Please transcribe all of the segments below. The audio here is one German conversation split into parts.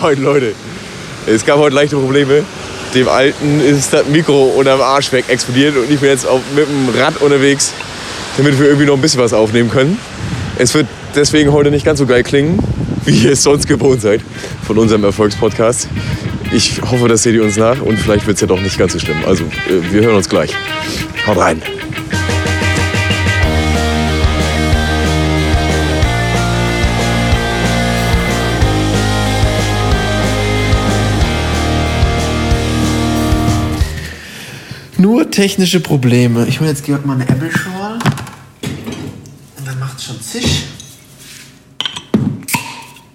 Moin Leute. Es gab heute leichte Probleme. Dem Alten ist das Mikro unterm Arsch weg explodiert und ich bin jetzt auf, mit dem Rad unterwegs, damit wir irgendwie noch ein bisschen was aufnehmen können. Es wird deswegen heute nicht ganz so geil klingen, wie ihr es sonst gewohnt seid von unserem Erfolgspodcast. Ich hoffe, das seht ihr uns nach und vielleicht wird es ja doch nicht ganz so schlimm. Also, äh, wir hören uns gleich. Haut rein. Technische Probleme. Ich hole jetzt Georg mal eine Apple Schorl. Und dann macht schon Zisch.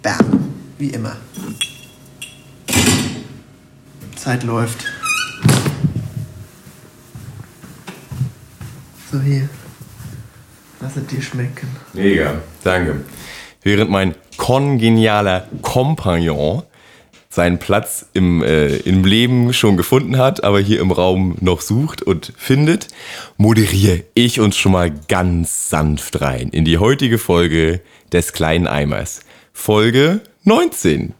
Bam. Wie immer. Zeit läuft. So hier. Lass es dir schmecken. Mega, danke. Während mein kongenialer Kompagnon seinen Platz im, äh, im Leben schon gefunden hat, aber hier im Raum noch sucht und findet, moderiere ich uns schon mal ganz sanft rein in die heutige Folge des kleinen Eimers. Folge 19.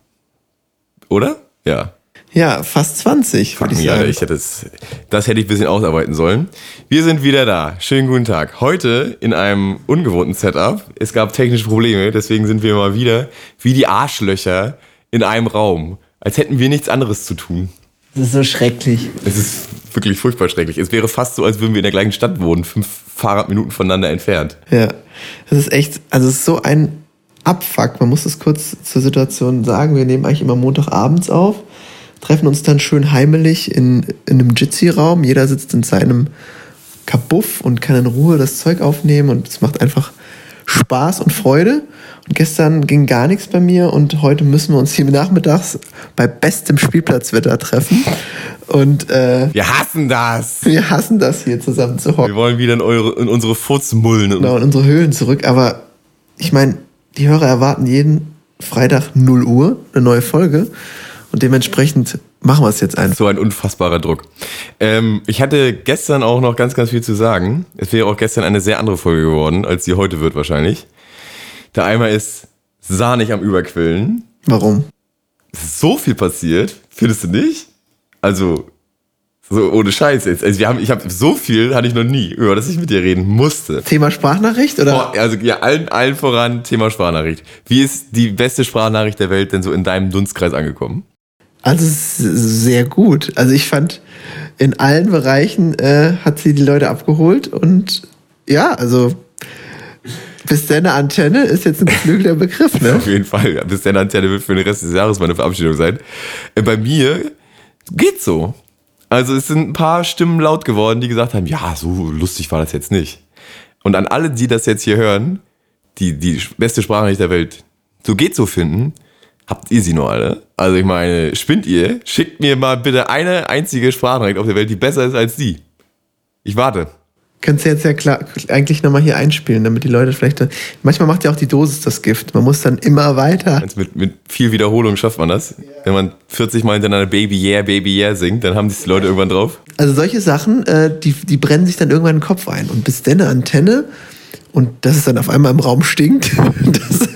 Oder? Ja. Ja, fast 20, würde ich Ja, sagen. ich hätte es, das hätte ich ein bisschen ausarbeiten sollen. Wir sind wieder da. Schönen guten Tag. Heute in einem ungewohnten Setup. Es gab technische Probleme, deswegen sind wir mal wieder wie die Arschlöcher in einem Raum. Als hätten wir nichts anderes zu tun. Das ist so schrecklich. Es ist wirklich furchtbar schrecklich. Es wäre fast so, als würden wir in der gleichen Stadt wohnen, fünf Fahrradminuten voneinander entfernt. Ja, das ist echt, also es ist so ein Abfuck. Man muss es kurz zur Situation sagen. Wir nehmen eigentlich immer Montagabends auf, treffen uns dann schön heimelig in, in einem Jitsi-Raum. Jeder sitzt in seinem Kabuff und kann in Ruhe das Zeug aufnehmen und es macht einfach Spaß und Freude. Und gestern ging gar nichts bei mir und heute müssen wir uns hier nachmittags bei bestem Spielplatzwetter treffen. Und äh, Wir hassen das. wir hassen das hier zusammen zu hocken Wir wollen wieder in, eure, in unsere Furzmullen. genau, in unsere Höhlen zurück. Aber ich meine, die Hörer erwarten jeden Freitag 0 Uhr eine neue Folge. Und dementsprechend machen wir es jetzt einfach. So ein unfassbarer Druck. Ähm, ich hatte gestern auch noch ganz, ganz viel zu sagen. Es wäre auch gestern eine sehr andere Folge geworden, als sie heute wird wahrscheinlich. Der Eimer ist sahnig am Überquillen. Warum? Es ist so viel passiert, findest du nicht? Also, so ohne Scheiß jetzt. Also wir haben, ich habe so viel hatte ich noch nie, über das ich mit dir reden musste. Thema Sprachnachricht oder? Oh, also ja, allen, allen voran Thema Sprachnachricht. Wie ist die beste Sprachnachricht der Welt denn so in deinem Dunstkreis angekommen? Also sehr gut. Also ich fand, in allen Bereichen äh, hat sie die Leute abgeholt und ja, also bis deine Antenne ist jetzt ein geflügelter Begriff, ne? Auf jeden Fall. Bis der Antenne wird für den Rest des Jahres meine Verabschiedung sein. Äh, Bei mir geht's so. Also es sind ein paar Stimmen laut geworden, die gesagt haben, ja, so lustig war das jetzt nicht. Und an alle, die das jetzt hier hören, die die beste Sprachnachricht der Welt so geht so finden, habt ihr sie nur alle? Also ich meine, spinnt ihr? Schickt mir mal bitte eine einzige Sprachnachricht auf der Welt, die besser ist als die. Ich warte. Kannst du jetzt ja klar, eigentlich nochmal hier einspielen, damit die Leute vielleicht. Manchmal macht ja auch die Dosis das Gift. Man muss dann immer weiter. Mit, mit viel Wiederholung schafft man das. Wenn man 40 Mal hintereinander Baby Yeah, Baby Yeah singt, dann haben das die Leute irgendwann drauf. Also solche Sachen, äh, die, die brennen sich dann irgendwann in den Kopf ein. Und bis dann eine Antenne und dass es dann auf einmal im Raum stinkt, das,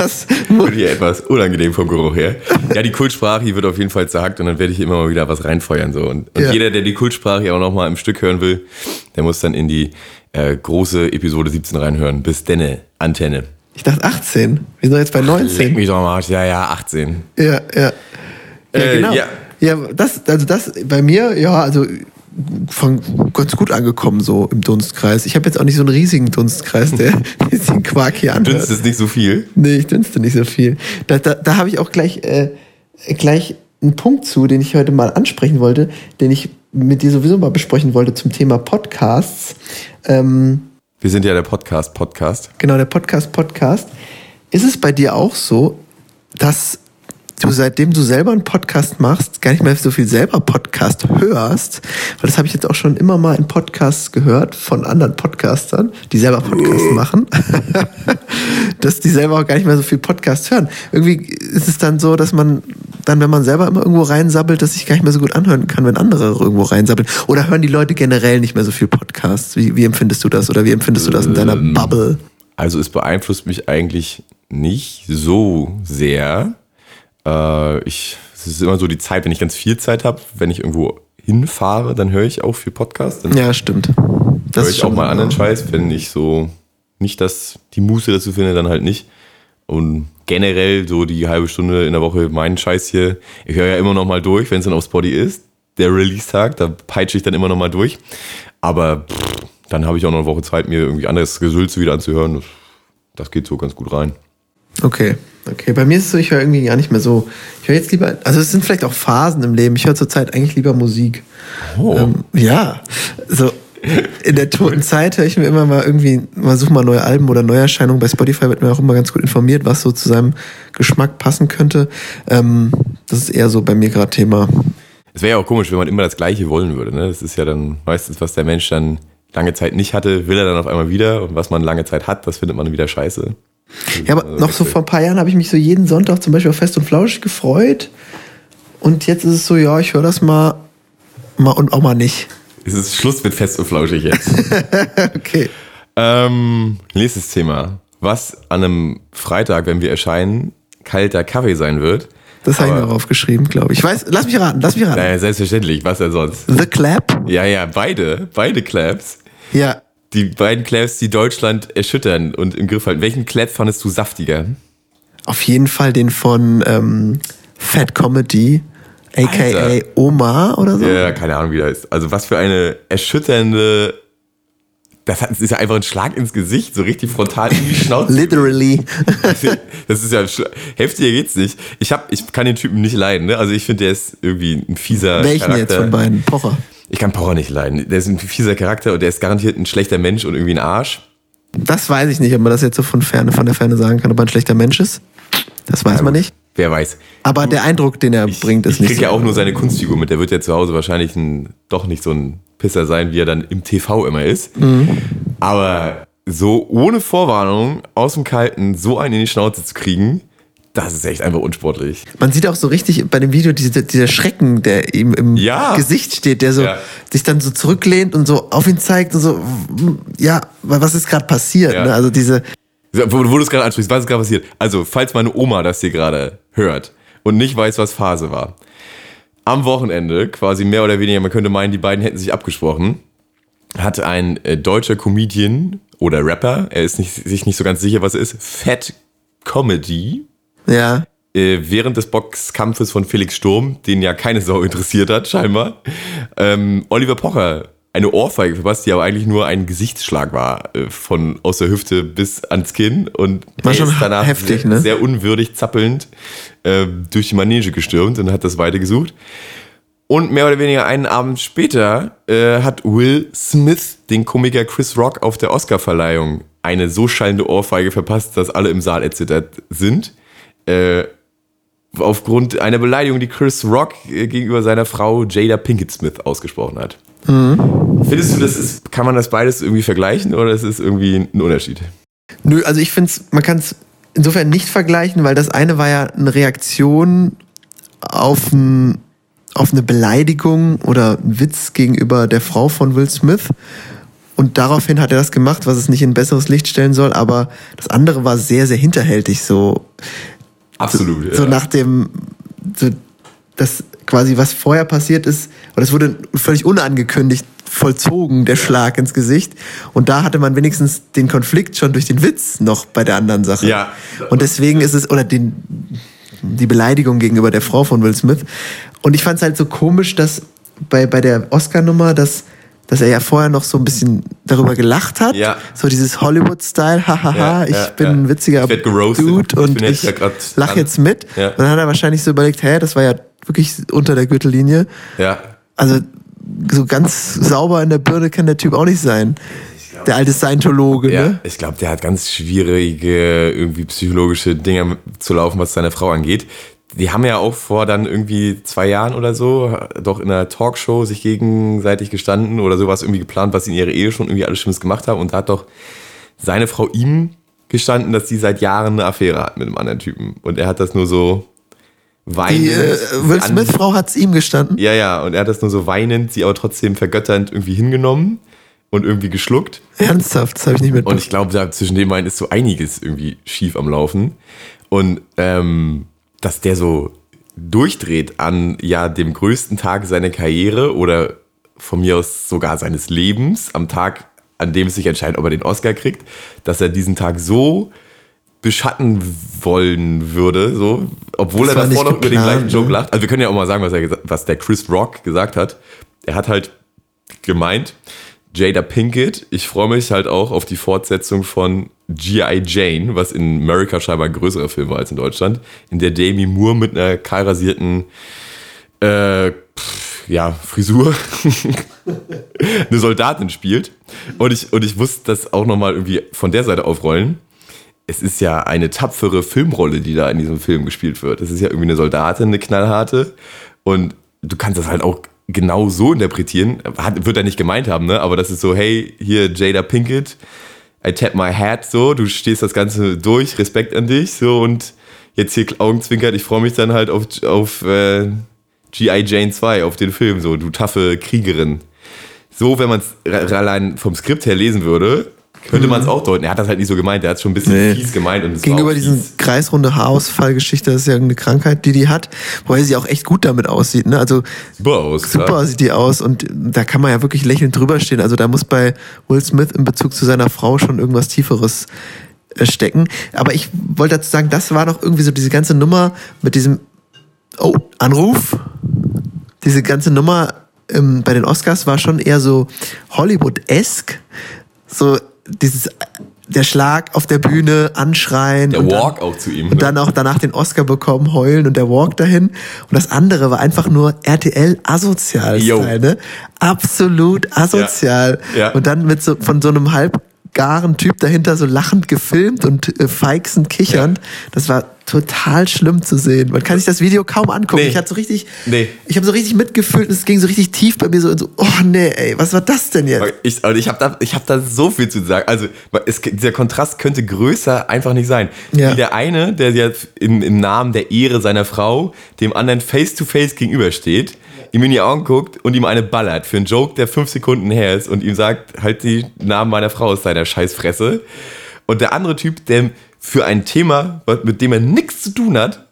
das. Wird hier etwas unangenehm vom Geruch her. Ja, die Kultsprache wird auf jeden Fall zerhackt und dann werde ich immer mal wieder was reinfeuern. So. Und, und Ja. jeder, der die Kultsprache auch noch mal im Stück hören will, der muss dann in die äh, große Episode 17 reinhören. Bis denne, Antenne. Ich dachte 18. Wir sind jetzt bei Leck 19. mich doch am Arsch. Ja, ja, 18. Ja, ja. Ja, Äh, genau. ja. Ja. das, also das bei mir, ja, also von ganz gut angekommen so im Dunstkreis. Ich habe jetzt auch nicht so einen riesigen Dunstkreis, der den Quark hier anhört. Dünst ist nicht so viel. Nee, ich dünste nicht so viel. Da, da, da habe ich auch gleich, äh, gleich einen Punkt zu, den ich heute mal ansprechen wollte, den ich mit dir sowieso mal besprechen wollte zum Thema Podcasts. Ähm, Wir sind ja der Podcast-Podcast. genau, der Podcast-Podcast. Ist es bei dir auch so, dass du seitdem du selber einen Podcast machst, gar nicht mehr so viel selber Podcast hörst? Weil das habe ich jetzt auch schon immer mal in Podcasts gehört von anderen Podcastern, die selber Podcasts machen, dass die selber auch gar nicht mehr so viel Podcast hören. Irgendwie ist es dann so, dass man dann, wenn man selber immer irgendwo reinsabbelt, dass ich gar nicht mehr so gut anhören kann, wenn andere irgendwo reinsabbeln. Oder hören die Leute generell nicht mehr so viel Podcasts? Wie, wie empfindest du das? Oder wie empfindest du das in deiner Ähm, Bubble? Also es beeinflusst mich eigentlich nicht so sehr. Äh, ich, es ist immer so die Zeit, wenn ich ganz viel Zeit habe, wenn ich irgendwo hinfahre, dann höre ich auch viel Podcast. Dann Ja, stimmt. Das höre ich auch mal anderen Scheiß, wenn ich so nicht das, die Muße dazu finde, dann halt nicht. Und generell so die halbe Stunde in der Woche meinen Scheiß hier. Ich höre ja immer noch mal durch, wenn es dann auf Spotify ist. Der Release-Tag, da peitsche ich dann immer noch mal durch. Aber pff, dann habe ich auch noch eine Woche Zeit, mir irgendwie anderes Gesülze wieder anzuhören. Das geht so ganz gut rein. Okay, okay. Bei mir ist es so, ich höre irgendwie gar nicht mehr so. Ich höre jetzt lieber, also es sind vielleicht auch Phasen im Leben. Ich höre zurzeit eigentlich lieber Musik. Oh. Ähm, ja, so in der toten Zeit höre ich mir immer mal irgendwie, mal suche mal neue Alben oder Neuerscheinungen. Bei Spotify wird mir auch immer ganz gut informiert, was so zu seinem Geschmack passen könnte. Ähm, das ist eher so bei mir gerade Thema. Es wäre ja auch komisch, wenn man immer das Gleiche wollen würde. Ne? Das ist ja dann meistens, was der Mensch dann lange Zeit nicht hatte, will er dann auf einmal wieder. Und was man lange Zeit hat, das findet man wieder scheiße. Ja, aber noch so vor ein paar Jahren habe ich mich so jeden Sonntag zum Beispiel auf Fest und Flauschig gefreut. Und jetzt ist es so, ja, ich höre das mal, mal und auch mal nicht. Es ist Schluss mit Fest und Flauschig jetzt. Okay. ähm, nächstes Thema. Was an einem Freitag, wenn wir erscheinen, kalter Kaffee sein wird. Das habe ich mir Aber- darauf geschrieben, glaube ich. Ich weiß, lass mich raten, lass mich raten. Naja, selbstverständlich, was denn sonst? The Clap? Ja, ja, beide, beide Claps. Ja. Die beiden Claps, die Deutschland erschüttern und im Griff halten. Welchen Clap fandest du saftiger? Auf jeden Fall den von ähm, Fat Comedy, aka Alter. Omar oder so. Ja, keine Ahnung, wie der ist. Also was für eine erschütternde. Das hat- das ist ja einfach ein Schlag ins Gesicht, so richtig frontal in die Schnauze. Literally. Das ist ja heftiger geht's nicht. Ich hab, ich kann den Typen nicht leiden. Ne? Also ich finde, der ist irgendwie ein fieser Welchen Charakter. jetzt von beiden? Pocher. Ich kann Pocher nicht leiden. Der ist ein fieser Charakter und der ist garantiert ein schlechter Mensch und irgendwie ein Arsch. Das weiß ich nicht, ob man das jetzt so von Ferne, von der Ferne sagen kann, ob er ein schlechter Mensch ist. Das weiß man nicht. Wer weiß. Aber der Eindruck, den er bringt, ist ich nicht krieg so. ja auch nur seine Kunstfigur mit. Der wird ja zu Hause wahrscheinlich ein, doch nicht so ein Pisser sein, wie er dann im TV immer ist. Mhm. Aber so ohne Vorwarnung aus dem Kalten so einen in die Schnauze zu kriegen, das ist echt einfach unsportlich. Man sieht auch so richtig bei dem Video diese, dieser Schrecken, der ihm im Ja. Gesicht steht, der so Ja. sich dann so zurücklehnt und so auf ihn zeigt und so, ja, was ist gerade passiert? Ja. Ne? Also diese, Wo, wo du es gerade ansprichst, was ist gerade passiert? Also, falls meine Oma das hier gerade hört und nicht weiß, was Phase war. Am Wochenende, quasi mehr oder weniger, man könnte meinen, die beiden hätten sich abgesprochen, hat ein äh, deutscher Comedian oder Rapper, er ist nicht, sich nicht so ganz sicher, was er ist, Fat Comedy, ja, äh, während des Boxkampfes von Felix Sturm, den ja keine Sau interessiert hat, scheinbar, ähm, Oliver Pocher eine Ohrfeige verpasst, die aber eigentlich nur ein Gesichtsschlag war, äh, von aus der Hüfte bis ans Kinn und War schon ist danach heftig, sehr, ne? sehr unwürdig zappelnd äh, durch die Manege gestürmt und hat das weitergesucht. Und mehr oder weniger einen Abend später äh, hat Will Smith den Komiker Chris Rock auf der Oscarverleihung eine so schallende Ohrfeige verpasst, dass alle im Saal erzittert sind. Äh, aufgrund einer Beleidigung, die Chris Rock äh, gegenüber seiner Frau Jada Pinkett Smith ausgesprochen hat. Findest du, das ist, kann man das beides irgendwie vergleichen oder ist es irgendwie ein Unterschied? Nö, also ich finde man kann es insofern nicht vergleichen, weil das eine war ja eine Reaktion auf, ein, auf eine Beleidigung oder einen Witz gegenüber der Frau von Will Smith. Und daraufhin hat er das gemacht, was es nicht in besseres Licht stellen soll, aber das andere war sehr, sehr hinterhältig, so, Absolut. so ja. nach dem, so, das quasi, was vorher passiert ist, oder es wurde völlig unangekündigt vollzogen, der Schlag ins Gesicht. Und da hatte man wenigstens den Konflikt schon durch den Witz noch bei der anderen Sache. Ja. Und deswegen ist es, oder den, die Beleidigung gegenüber der Frau von Will Smith. Und ich fand es halt so komisch, dass bei, bei der Oscar-Nummer, dass, dass er ja vorher noch so ein bisschen darüber gelacht hat. Ja. So dieses Hollywood-Style, hahaha, Ja, ich ja, bin ein witziger Ich. Dude Ich und ich ja grad lach dran. jetzt mit. Ja. Und dann hat er wahrscheinlich so überlegt, hä, das war ja wirklich unter der Gürtellinie. ja. Also so ganz sauber in der Birne kann der Typ auch nicht sein. Der alte Scientologe, Ja, ne? ich glaube, der hat ganz schwierige, irgendwie psychologische Dinge zu laufen, was seine Frau angeht. Die haben ja auch vor dann irgendwie zwei Jahren oder so doch in einer Talkshow sich gegenseitig gestanden oder sowas irgendwie geplant, was sie in ihrer Ehe schon irgendwie alles Schlimmes gemacht haben. Und da hat doch seine Frau ihm gestanden, dass sie seit Jahren eine Affäre hat mit einem anderen Typen. Und er hat das nur so weinend. Die äh, Will Smith-Frau hat's ihm gestanden. Ja, ja, und er hat das nur so weinend, sie aber trotzdem vergötternd irgendwie hingenommen und irgendwie geschluckt. Ernsthaft, das habe ich nicht Und mitbekommen. ich glaube, da zwischen den beiden ist so einiges irgendwie schief am Laufen. Und ähm, dass der so durchdreht an ja dem größten Tag seiner Karriere oder von mir aus sogar seines Lebens, am Tag, an dem es sich entscheidet, ob er den Oscar kriegt, dass er diesen Tag so beschatten wollen würde, so, obwohl Das er davor noch über den gleichen Joke ne? lacht. Also wir können ja auch mal sagen, was, er, was der Chris Rock gesagt hat. Er hat halt gemeint, Jada Pinkett, ich freue mich halt auch auf die Fortsetzung von G.I. Jane, was in Amerika scheinbar ein größerer Film war als in Deutschland, in der Demi Moore mit einer kahlrasierten äh, pff, ja, Frisur eine Soldatin spielt. Und ich, und ich muss das auch nochmal irgendwie von der Seite aufrollen. Es ist ja eine tapfere Filmrolle, die da in diesem Film gespielt wird. Es ist ja irgendwie eine Soldatin, eine knallharte. Und du kannst das halt auch genau so interpretieren. Hat, wird er nicht gemeint haben, ne? Aber das ist so, hey, hier Jada Pinkett, I tap my hat, so, du stehst das Ganze durch, Respekt an dich, so, und jetzt hier Augenzwinkert, ich freue mich dann halt auf, auf äh, G.I. Jane 2, auf den Film, so, du taffe Kriegerin. So, wenn man es allein vom Skript her lesen würde, könnte man es auch deuten. Er hat das halt nicht so gemeint, er hat es schon ein bisschen Nee. fies gemeint. Und Gegenüber diesen fies. kreisrunde Haarausfallgeschichte, das ist ja irgendeine Krankheit, die die hat, wobei sie auch echt gut damit aussieht. Ne? Also Super aus. super klar. sieht die aus und da kann man ja wirklich lächelnd drüber stehen. Also da muss bei Will Smith in Bezug zu seiner Frau schon irgendwas Tieferes äh, stecken. Aber ich wollte dazu sagen, das war doch irgendwie so diese ganze Nummer mit diesem Oh, Anruf. Diese ganze Nummer ähm, bei den Oscars war schon eher so Hollywood-esque. So dieses der Schlag auf der Bühne, anschreien. Der und dann- Walk auch zu ihm. und ne? dann auch danach den Oscar bekommen, heulen und der Walk dahin. Und das andere war einfach nur RTL asozial ne? Absolut asozial. Ja. Ja. Und dann mit so von so einem halbgaren Typ dahinter so lachend gefilmt und äh, feixend kichernd. Das war total schlimm zu sehen. Man kann sich das Video kaum angucken. Nee. Ich hatte so richtig, Nee. ich habe so richtig mitgefühlt und es ging so richtig tief bei mir so, so oh nee, ey, was war das denn jetzt? Ich, ich habe da, ich hab da so viel zu sagen. Also es, dieser Kontrast könnte größer einfach nicht sein. Ja. Wie der eine, der jetzt in, im Namen der Ehre seiner Frau dem anderen face-to-face gegenübersteht, ihm in die Augen guckt und ihm eine ballert für einen Joke, der fünf Sekunden her ist und ihm sagt, halt die Namen meiner Frau aus deiner Scheißfresse. Und der andere Typ, der für ein Thema, mit dem er nichts zu tun hat,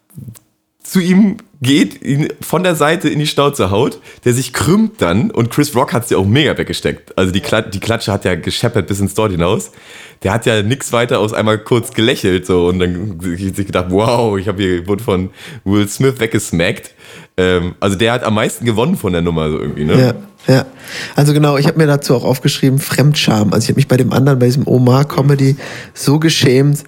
zu ihm geht, ihn von der Seite in die Schnauze haut, der sich krümmt dann und Chris Rock hat sie auch mega weggesteckt. Also die, Klat die Klatsche hat ja gescheppert bis ins Dort hinaus. Der hat ja nix weiter aus einmal kurz gelächelt so und dann sich gedacht, wow, ich habe hier wurde von Will Smith weggesmackt. Ähm, also der hat am meisten gewonnen von der Nummer so irgendwie, ne? Ja, ja. Also genau, ich habe mir dazu auch aufgeschrieben, Fremdscham. Also ich habe mich bei dem anderen, bei diesem Omar-Comedy so geschämt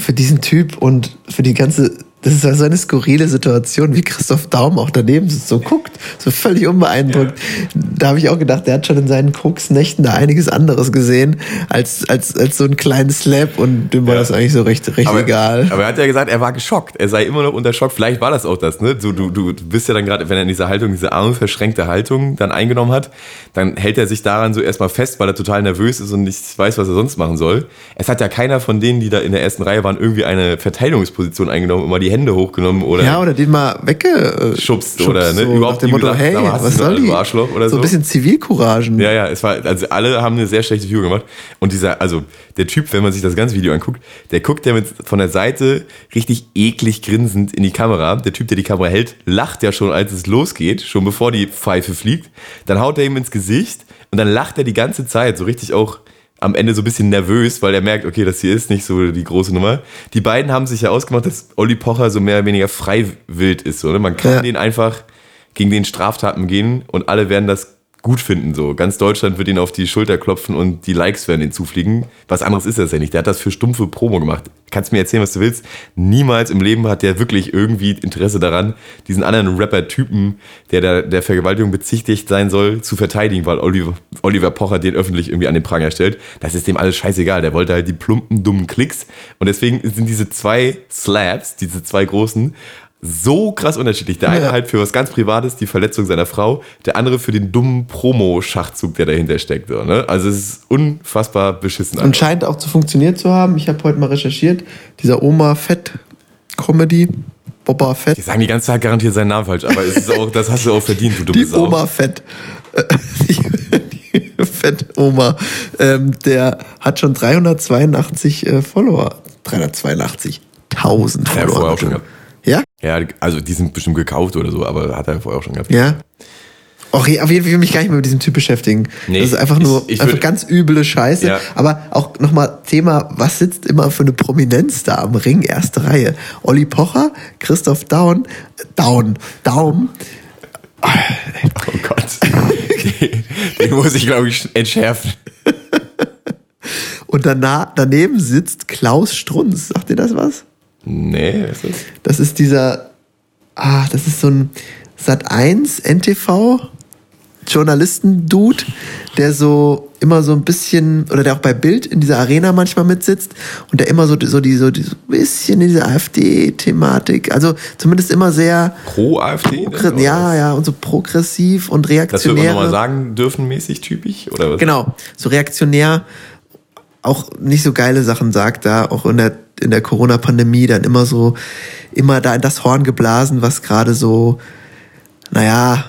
für diesen Typ und für die ganze, das ist ja so eine skurrile Situation, wie Christoph Daum auch daneben sitzt, so guckt, so völlig unbeeindruckt. Da habe ich auch gedacht, der hat schon in seinen Koksnächten da einiges anderes gesehen, als, als, als so einen kleinen Slap und dem war Ja. das eigentlich so recht, recht aber, egal. Aber er hat ja gesagt, er war geschockt. Er sei immer noch unter Schock. Vielleicht war das auch das, ne? So, du, du bist ja dann gerade, wenn er in dieser Haltung, diese arme, verschränkte Haltung dann eingenommen hat, dann hält er sich daran so erstmal fest, weil er total nervös ist und nicht weiß, was er sonst machen soll. Es hat ja keiner von denen, die da in der ersten Reihe waren, irgendwie eine Verteidigungsposition eingenommen, immer die Hände hochgenommen oder. ja, oder den mal weggeschubst Schubst oder, ne? So, Überhaupt dem Motto, gesagt, hey, was soll die? Arschloch oder so ein so? bisschen Zivilcouragen. Ja, ja, es war, also alle haben eine sehr schlechte Figur gemacht. Und dieser, also der Typ, wenn man sich das ganze Video anguckt, der guckt ja mit von der Seite richtig eklig grinsend in die Kamera. Der Typ, der die Kamera hält, lacht ja schon, als es losgeht, schon bevor die Pfeife fliegt. Dann haut er ihm ins Gesicht und dann lacht er die ganze Zeit, so richtig auch am Ende so ein bisschen nervös, weil er merkt, okay, das hier ist nicht so die große Nummer. Die beiden haben sich ja ausgemacht, dass Olli Pocher so mehr oder weniger freiwillig ist. So, ne? Man kann Ja. den einfach gegen den Straftaten gehen und alle werden das gut finden. So. Ganz Deutschland wird ihn auf die Schulter klopfen und die Likes werden ihm zufliegen. Was anderes ist das ja nicht. Der hat das für stumpfe Promo gemacht. Kannst mir erzählen, was du willst. Niemals im Leben hat der wirklich irgendwie Interesse daran, diesen anderen Rapper-Typen, der der, der Vergewaltigung bezichtigt sein soll, zu verteidigen, weil Oliver, Oliver Pocher den öffentlich irgendwie an den Pranger stellt. Das ist dem alles scheißegal. Der wollte halt die plumpen, dummen Klicks. Und deswegen sind diese zwei Slabs, diese zwei großen, so krass unterschiedlich. Der eine Ja. halt für was ganz Privates, die Verletzung seiner Frau, der andere für den dummen Promo-Schachzug, der dahinter steckt. So, ne? Also es ist unfassbar beschissen. Und scheint auch zu funktionieren zu haben. Ich habe heute mal recherchiert. Dieser Oma Fett Comedy, Boba Fett. Die sagen die ganze Zeit garantiert seinen Namen falsch, aber es ist auch, das hast du auch verdient, du dumme Die. Oma Fett. Die, die Fett Oma. Ähm, der hat schon 382 äh, Follower. 382.000 Ja, Follower. vorher auch schon gehabt. Ja? Ja, also die sind bestimmt gekauft oder so, aber hat er vorher auch schon gehabt. Ja. Och, auf jeden Fall will ich mich gar nicht mehr mit diesem Typ beschäftigen. Nee, das ist einfach ich- nur ich einfach würd- ganz üble Scheiße. Ja. Aber auch nochmal Thema, was sitzt immer für eine Prominenz da am Ring? Erste Reihe. Olli Pocher, Christoph Daun, Daun, Daum. Oh Gott. Den muss ich, glaube ich, entschärfen. Und danach, daneben sitzt Klaus Strunz. Sagt ihr das was? Nee, was ist das? Das ist dieser, ah, das ist so ein Sat 1 NTV Journalisten-Dude, der so immer so ein bisschen, oder der auch bei Bild in dieser Arena manchmal mitsitzt und der immer so, so, die, so, die, so ein bisschen in diese AfD-Thematik, also zumindest immer sehr, Pro AfD? denn, progre- oder ja, ja, und so progressiv und Dass wir auch reaktionär. nochmal sagen dürfen, mäßig typisch? Oder was? Genau, so reaktionär auch nicht so geile Sachen sagt, da auch in der, in der Corona-Pandemie dann immer so, immer da in das Horn geblasen, was gerade so, naja,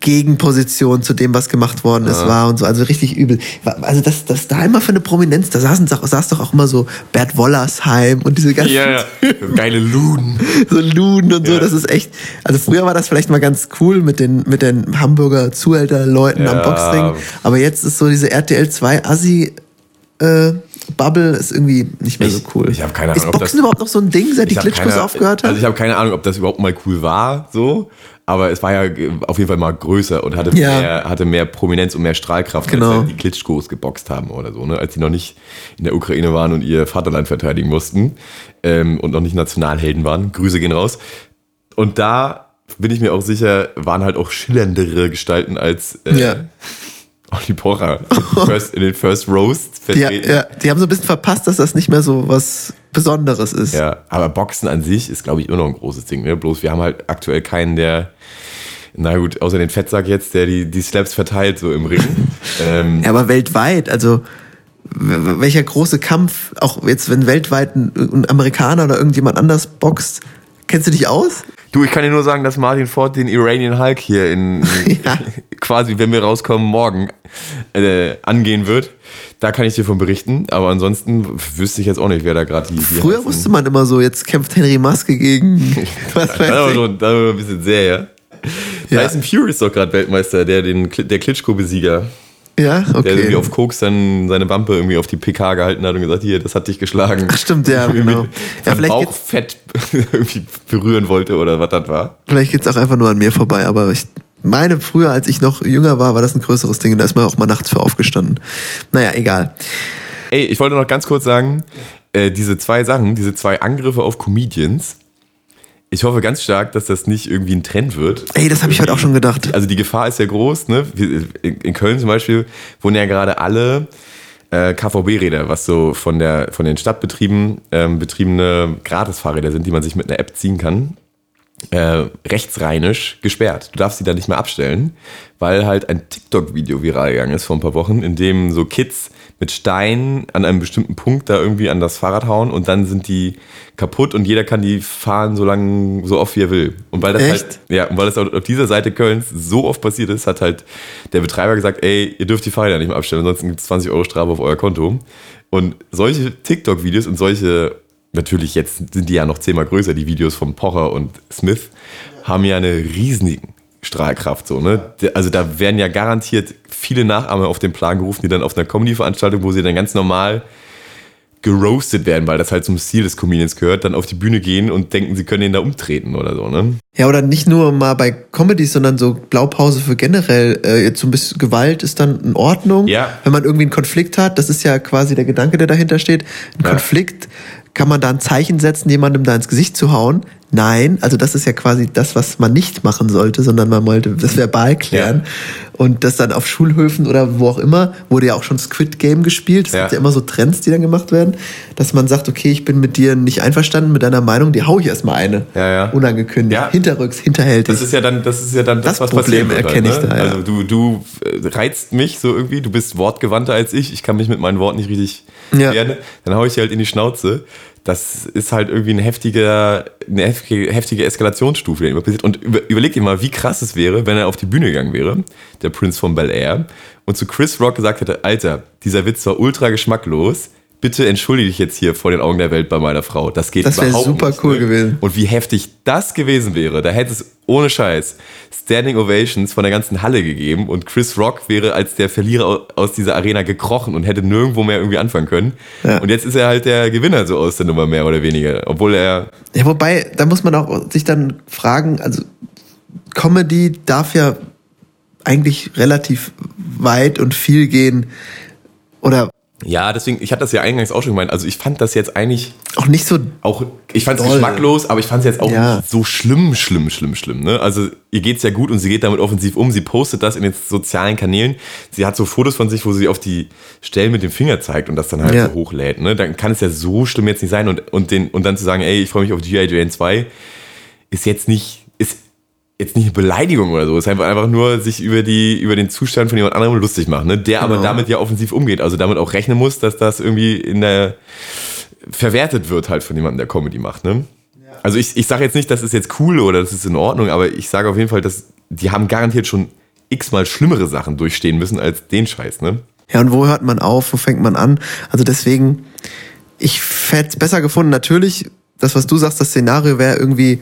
Gegenposition zu dem, was gemacht worden ist, war und so, also richtig übel. Also das, das da immer für eine Prominenz, da saßen, saß doch auch immer so Bert Wollersheim und diese ganzen Ja, ja. Geile Luden. so Luden und so, Ja. das ist echt, also früher war das vielleicht mal ganz cool mit den, mit den Hamburger Zuhälterleuten am Ja. Boxring, aber jetzt ist so diese RTL 2 Assi, äh, Bubble ist irgendwie nicht mehr Ich- so cool. ich hab keine Ist Ahnung, ob Boxen das- überhaupt noch so ein Ding, seit die Klitschkos keine- aufgehört haben? Also ich habe keine Ahnung, ob das überhaupt mal cool war, so. Aber es war ja auf jeden Fall mal größer und hatte, Ja. mehr, hatte mehr Prominenz und mehr Strahlkraft, Genau. als halt die Klitschkos geboxt haben oder so, ne? Als die noch nicht in der Ukraine waren und ihr Vaterland verteidigen mussten ähm, und noch nicht Nationalhelden waren. Grüße gehen raus. Und da bin ich mir auch sicher, waren halt auch schillerndere Gestalten als äh, Ja. Olli Pocher first, in den First Roast ja, vertreten. ja, die haben so ein bisschen verpasst, dass das nicht mehr so was Besonderes ist. Ja, aber Boxen an sich ist, glaube ich, immer noch ein großes Ding. Ne? Bloß wir haben halt aktuell keinen, der, na gut, außer den Fettsack jetzt, der die, die Slaps verteilt so im Ring. ähm, Ja, aber weltweit, also welcher große Kampf, auch jetzt, wenn weltweit ein, ein Amerikaner oder irgendjemand anders boxt, kennst du dich aus? Du, ich kann dir nur sagen, dass Martin Ford den Iranian Hulk hier in, Ja. quasi, wenn wir rauskommen, morgen äh, angehen wird. Da kann ich dir von berichten. Aber ansonsten wüsste ich jetzt auch nicht, wer da gerade die, Früher heißen. wusste man immer so, jetzt kämpft Henry Maske gegen was Das weiß ich. so, das war ein bisschen sehr, ja. Ja. Tyson Fury ist doch gerade Weltmeister, der den der Klitschko-Besieger. Ja, Der irgendwie okay. auf Koks dann seine Wampe irgendwie auf die PK gehalten hat und gesagt, hier, das hat dich geschlagen. Ach, stimmt, ja, genau. Ja, vielleicht Bauchfett irgendwie berühren wollte oder was das war. vielleicht geht's auch einfach nur an mir vorbei, aber ich meine, früher, als ich noch jünger war, war das ein größeres Ding und da ist man auch mal nachts für aufgestanden. Naja, egal. Ey, ich wollte noch ganz kurz sagen, äh, diese zwei Sachen, diese zwei Angriffe auf Comedians, ich hoffe ganz stark, dass das nicht irgendwie ein Trend wird. Ey, das habe ich heute auch schon gedacht. Also die Gefahr ist ja groß. Ne? In Köln zum Beispiel wohnen ja gerade alle äh, KVB-Räder, was so von, der, von den Stadtbetrieben ähm, betriebene Gratisfahrräder sind, die man sich mit einer App ziehen kann, äh, rechtsrheinisch gesperrt. Du darfst sie da nicht mehr abstellen, weil halt ein TikTok-Video viral gegangen ist vor ein paar Wochen, in dem so Kids mit Steinen an einem bestimmten Punkt da irgendwie an das Fahrrad hauen und dann sind die kaputt und jeder kann die fahren so lange, so oft wie er will. Und weil das Echt? halt, ja, und weil das auf dieser Seite Kölns so oft passiert ist, hat halt der Betreiber gesagt, ey, ihr dürft die Fahrräder nicht mehr abstellen, ansonsten gibt es 20 Euro Strafe auf euer Konto. Und solche TikTok-Videos und solche, natürlich jetzt sind die ja noch zehnmal größer, die Videos von Pocher und Smith, haben ja eine riesigen Strahlkraft, so, ne? Also da werden ja garantiert viele Nachahmer auf den Plan gerufen, die dann auf einer Comedy-Veranstaltung, wo sie dann ganz normal geroastet werden, weil das halt zum Stil des Comedians gehört, dann auf die Bühne gehen und denken, sie können ihn da umtreten oder so, ne? Ja, oder nicht nur mal bei Comedies, sondern so Blaupause für generell. Äh, jetzt so ein bisschen Gewalt ist dann in Ordnung. Ja. Wenn man irgendwie einen Konflikt hat, das ist ja quasi der Gedanke, der dahinter steht. Ein Ja. Konflikt, kann man da ein Zeichen setzen, jemandem da ins Gesicht zu hauen? Nein, also das ist ja quasi das, was man nicht machen sollte, sondern man wollte das verbal klären. Und das dann auf Schulhöfen oder wo auch immer, wurde ja auch schon Squid Game gespielt. Es Ja. gibt ja immer so Trends, die dann gemacht werden, dass man sagt, okay, ich bin mit dir nicht einverstanden mit deiner Meinung, die hau ich erstmal eine. Ja, ja. Unangekündigt. Ja. Hinterrücks, hinterhältig. Das ist ja dann, das ist ja dann das, Das was Problem erkenne halt, ich da, ja. Also du, du äh, reizt mich so irgendwie, du bist wortgewandter als ich, ich kann mich mit meinen Worten nicht richtig Ja. dann hau ich dir halt in die Schnauze. Das ist halt irgendwie ein heftiger, eine heftige, Eskalationsstufe, die immer passiert. Und über, überleg dir mal, wie krass es wäre, wenn er auf die Bühne gegangen wäre, der Prinz von Bel Air, und zu Chris Rock gesagt hätte, Alter, dieser Witz war ultra geschmacklos, bitte entschuldige dich jetzt hier vor den Augen der Welt bei meiner Frau. Das geht Das wäre überhaupt super nicht, cool ne? gewesen. Und wie heftig das gewesen wäre, da hätte es ohne Scheiß Standing Ovations von der ganzen Halle gegeben und Chris Rock wäre als der Verlierer au- aus dieser Arena gekrochen und hätte nirgendwo mehr irgendwie anfangen können. Ja. Und jetzt ist er halt der Gewinner so aus der Nummer mehr oder weniger, obwohl er Ja, wobei, da muss man auch sich dann fragen, also Comedy darf ja eigentlich relativ weit und viel gehen oder ja, deswegen, ich hatte das ja eingangs auch schon gemeint, also ich fand das jetzt eigentlich auch nicht so auch, ich fand es geschmacklos, aber ich fand es jetzt auch Ja. nicht so schlimm, schlimm, schlimm, schlimm. Ne? Also ihr geht's ja gut und sie geht damit offensiv um. Sie postet das in den sozialen Kanälen. Sie hat so Fotos von sich, wo sie auf die Stellen mit dem Finger zeigt und das dann halt Ja. so hochlädt. Ne? Dann kann es ja so schlimm jetzt nicht sein und, und, den, und dann zu sagen, ey, ich freue mich auf G.I. Jane 2, ist jetzt nicht, jetzt nicht eine Beleidigung oder so. Es ist einfach, einfach nur sich über, die, über den Zustand von jemand anderem lustig machen, ne? der aber Genau. damit ja offensiv umgeht. Also damit auch rechnen muss, dass das irgendwie in der verwertet wird halt von jemandem, der Comedy macht. Ne? Also ich, ich sage jetzt nicht, das ist jetzt cool oder das ist in Ordnung, aber ich sage auf jeden Fall, dass die haben garantiert schon x-mal schlimmere Sachen durchstehen müssen als den Scheiß. Ne? Ja, und wo hört man auf, wo fängt man an? Also deswegen, ich hätte es besser gefunden. Natürlich, das, was du sagst, das Szenario wäre irgendwie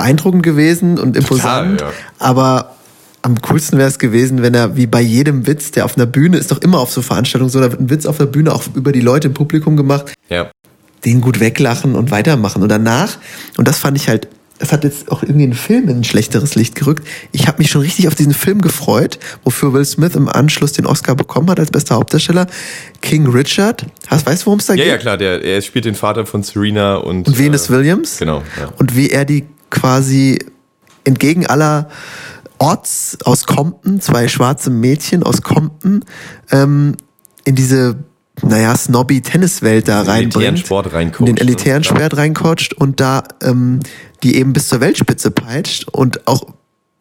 beeindruckend gewesen und imposant. ja. Aber am coolsten wäre es gewesen, wenn er wie bei jedem Witz, der auf einer Bühne ist, doch immer auf so Veranstaltungen so, da wird ein Witz auf der Bühne auch über die Leute im Publikum gemacht, Ja. den gut weglachen und weitermachen. Und danach, und das fand ich halt, das hat jetzt auch irgendwie einen Film in ein schlechteres Licht gerückt. Ich habe mich schon richtig auf diesen Film gefreut, wofür Will Smith im Anschluss den Oscar bekommen hat als bester Hauptdarsteller. King Richard. Hast, weißt du, worum es da Ja, geht? ja, klar, der, er spielt den Vater von Serena und. Und Venus äh, Williams. Genau. Ja. Und wie er die quasi entgegen aller Orts aus Compton, zwei schwarze Mädchen aus Compton, ähm, in diese, naja, snobby Tenniswelt da In den elitären reinbringt. In den elitären Klar. Sport reincoacht und da ähm, die eben bis zur Weltspitze peitscht und auch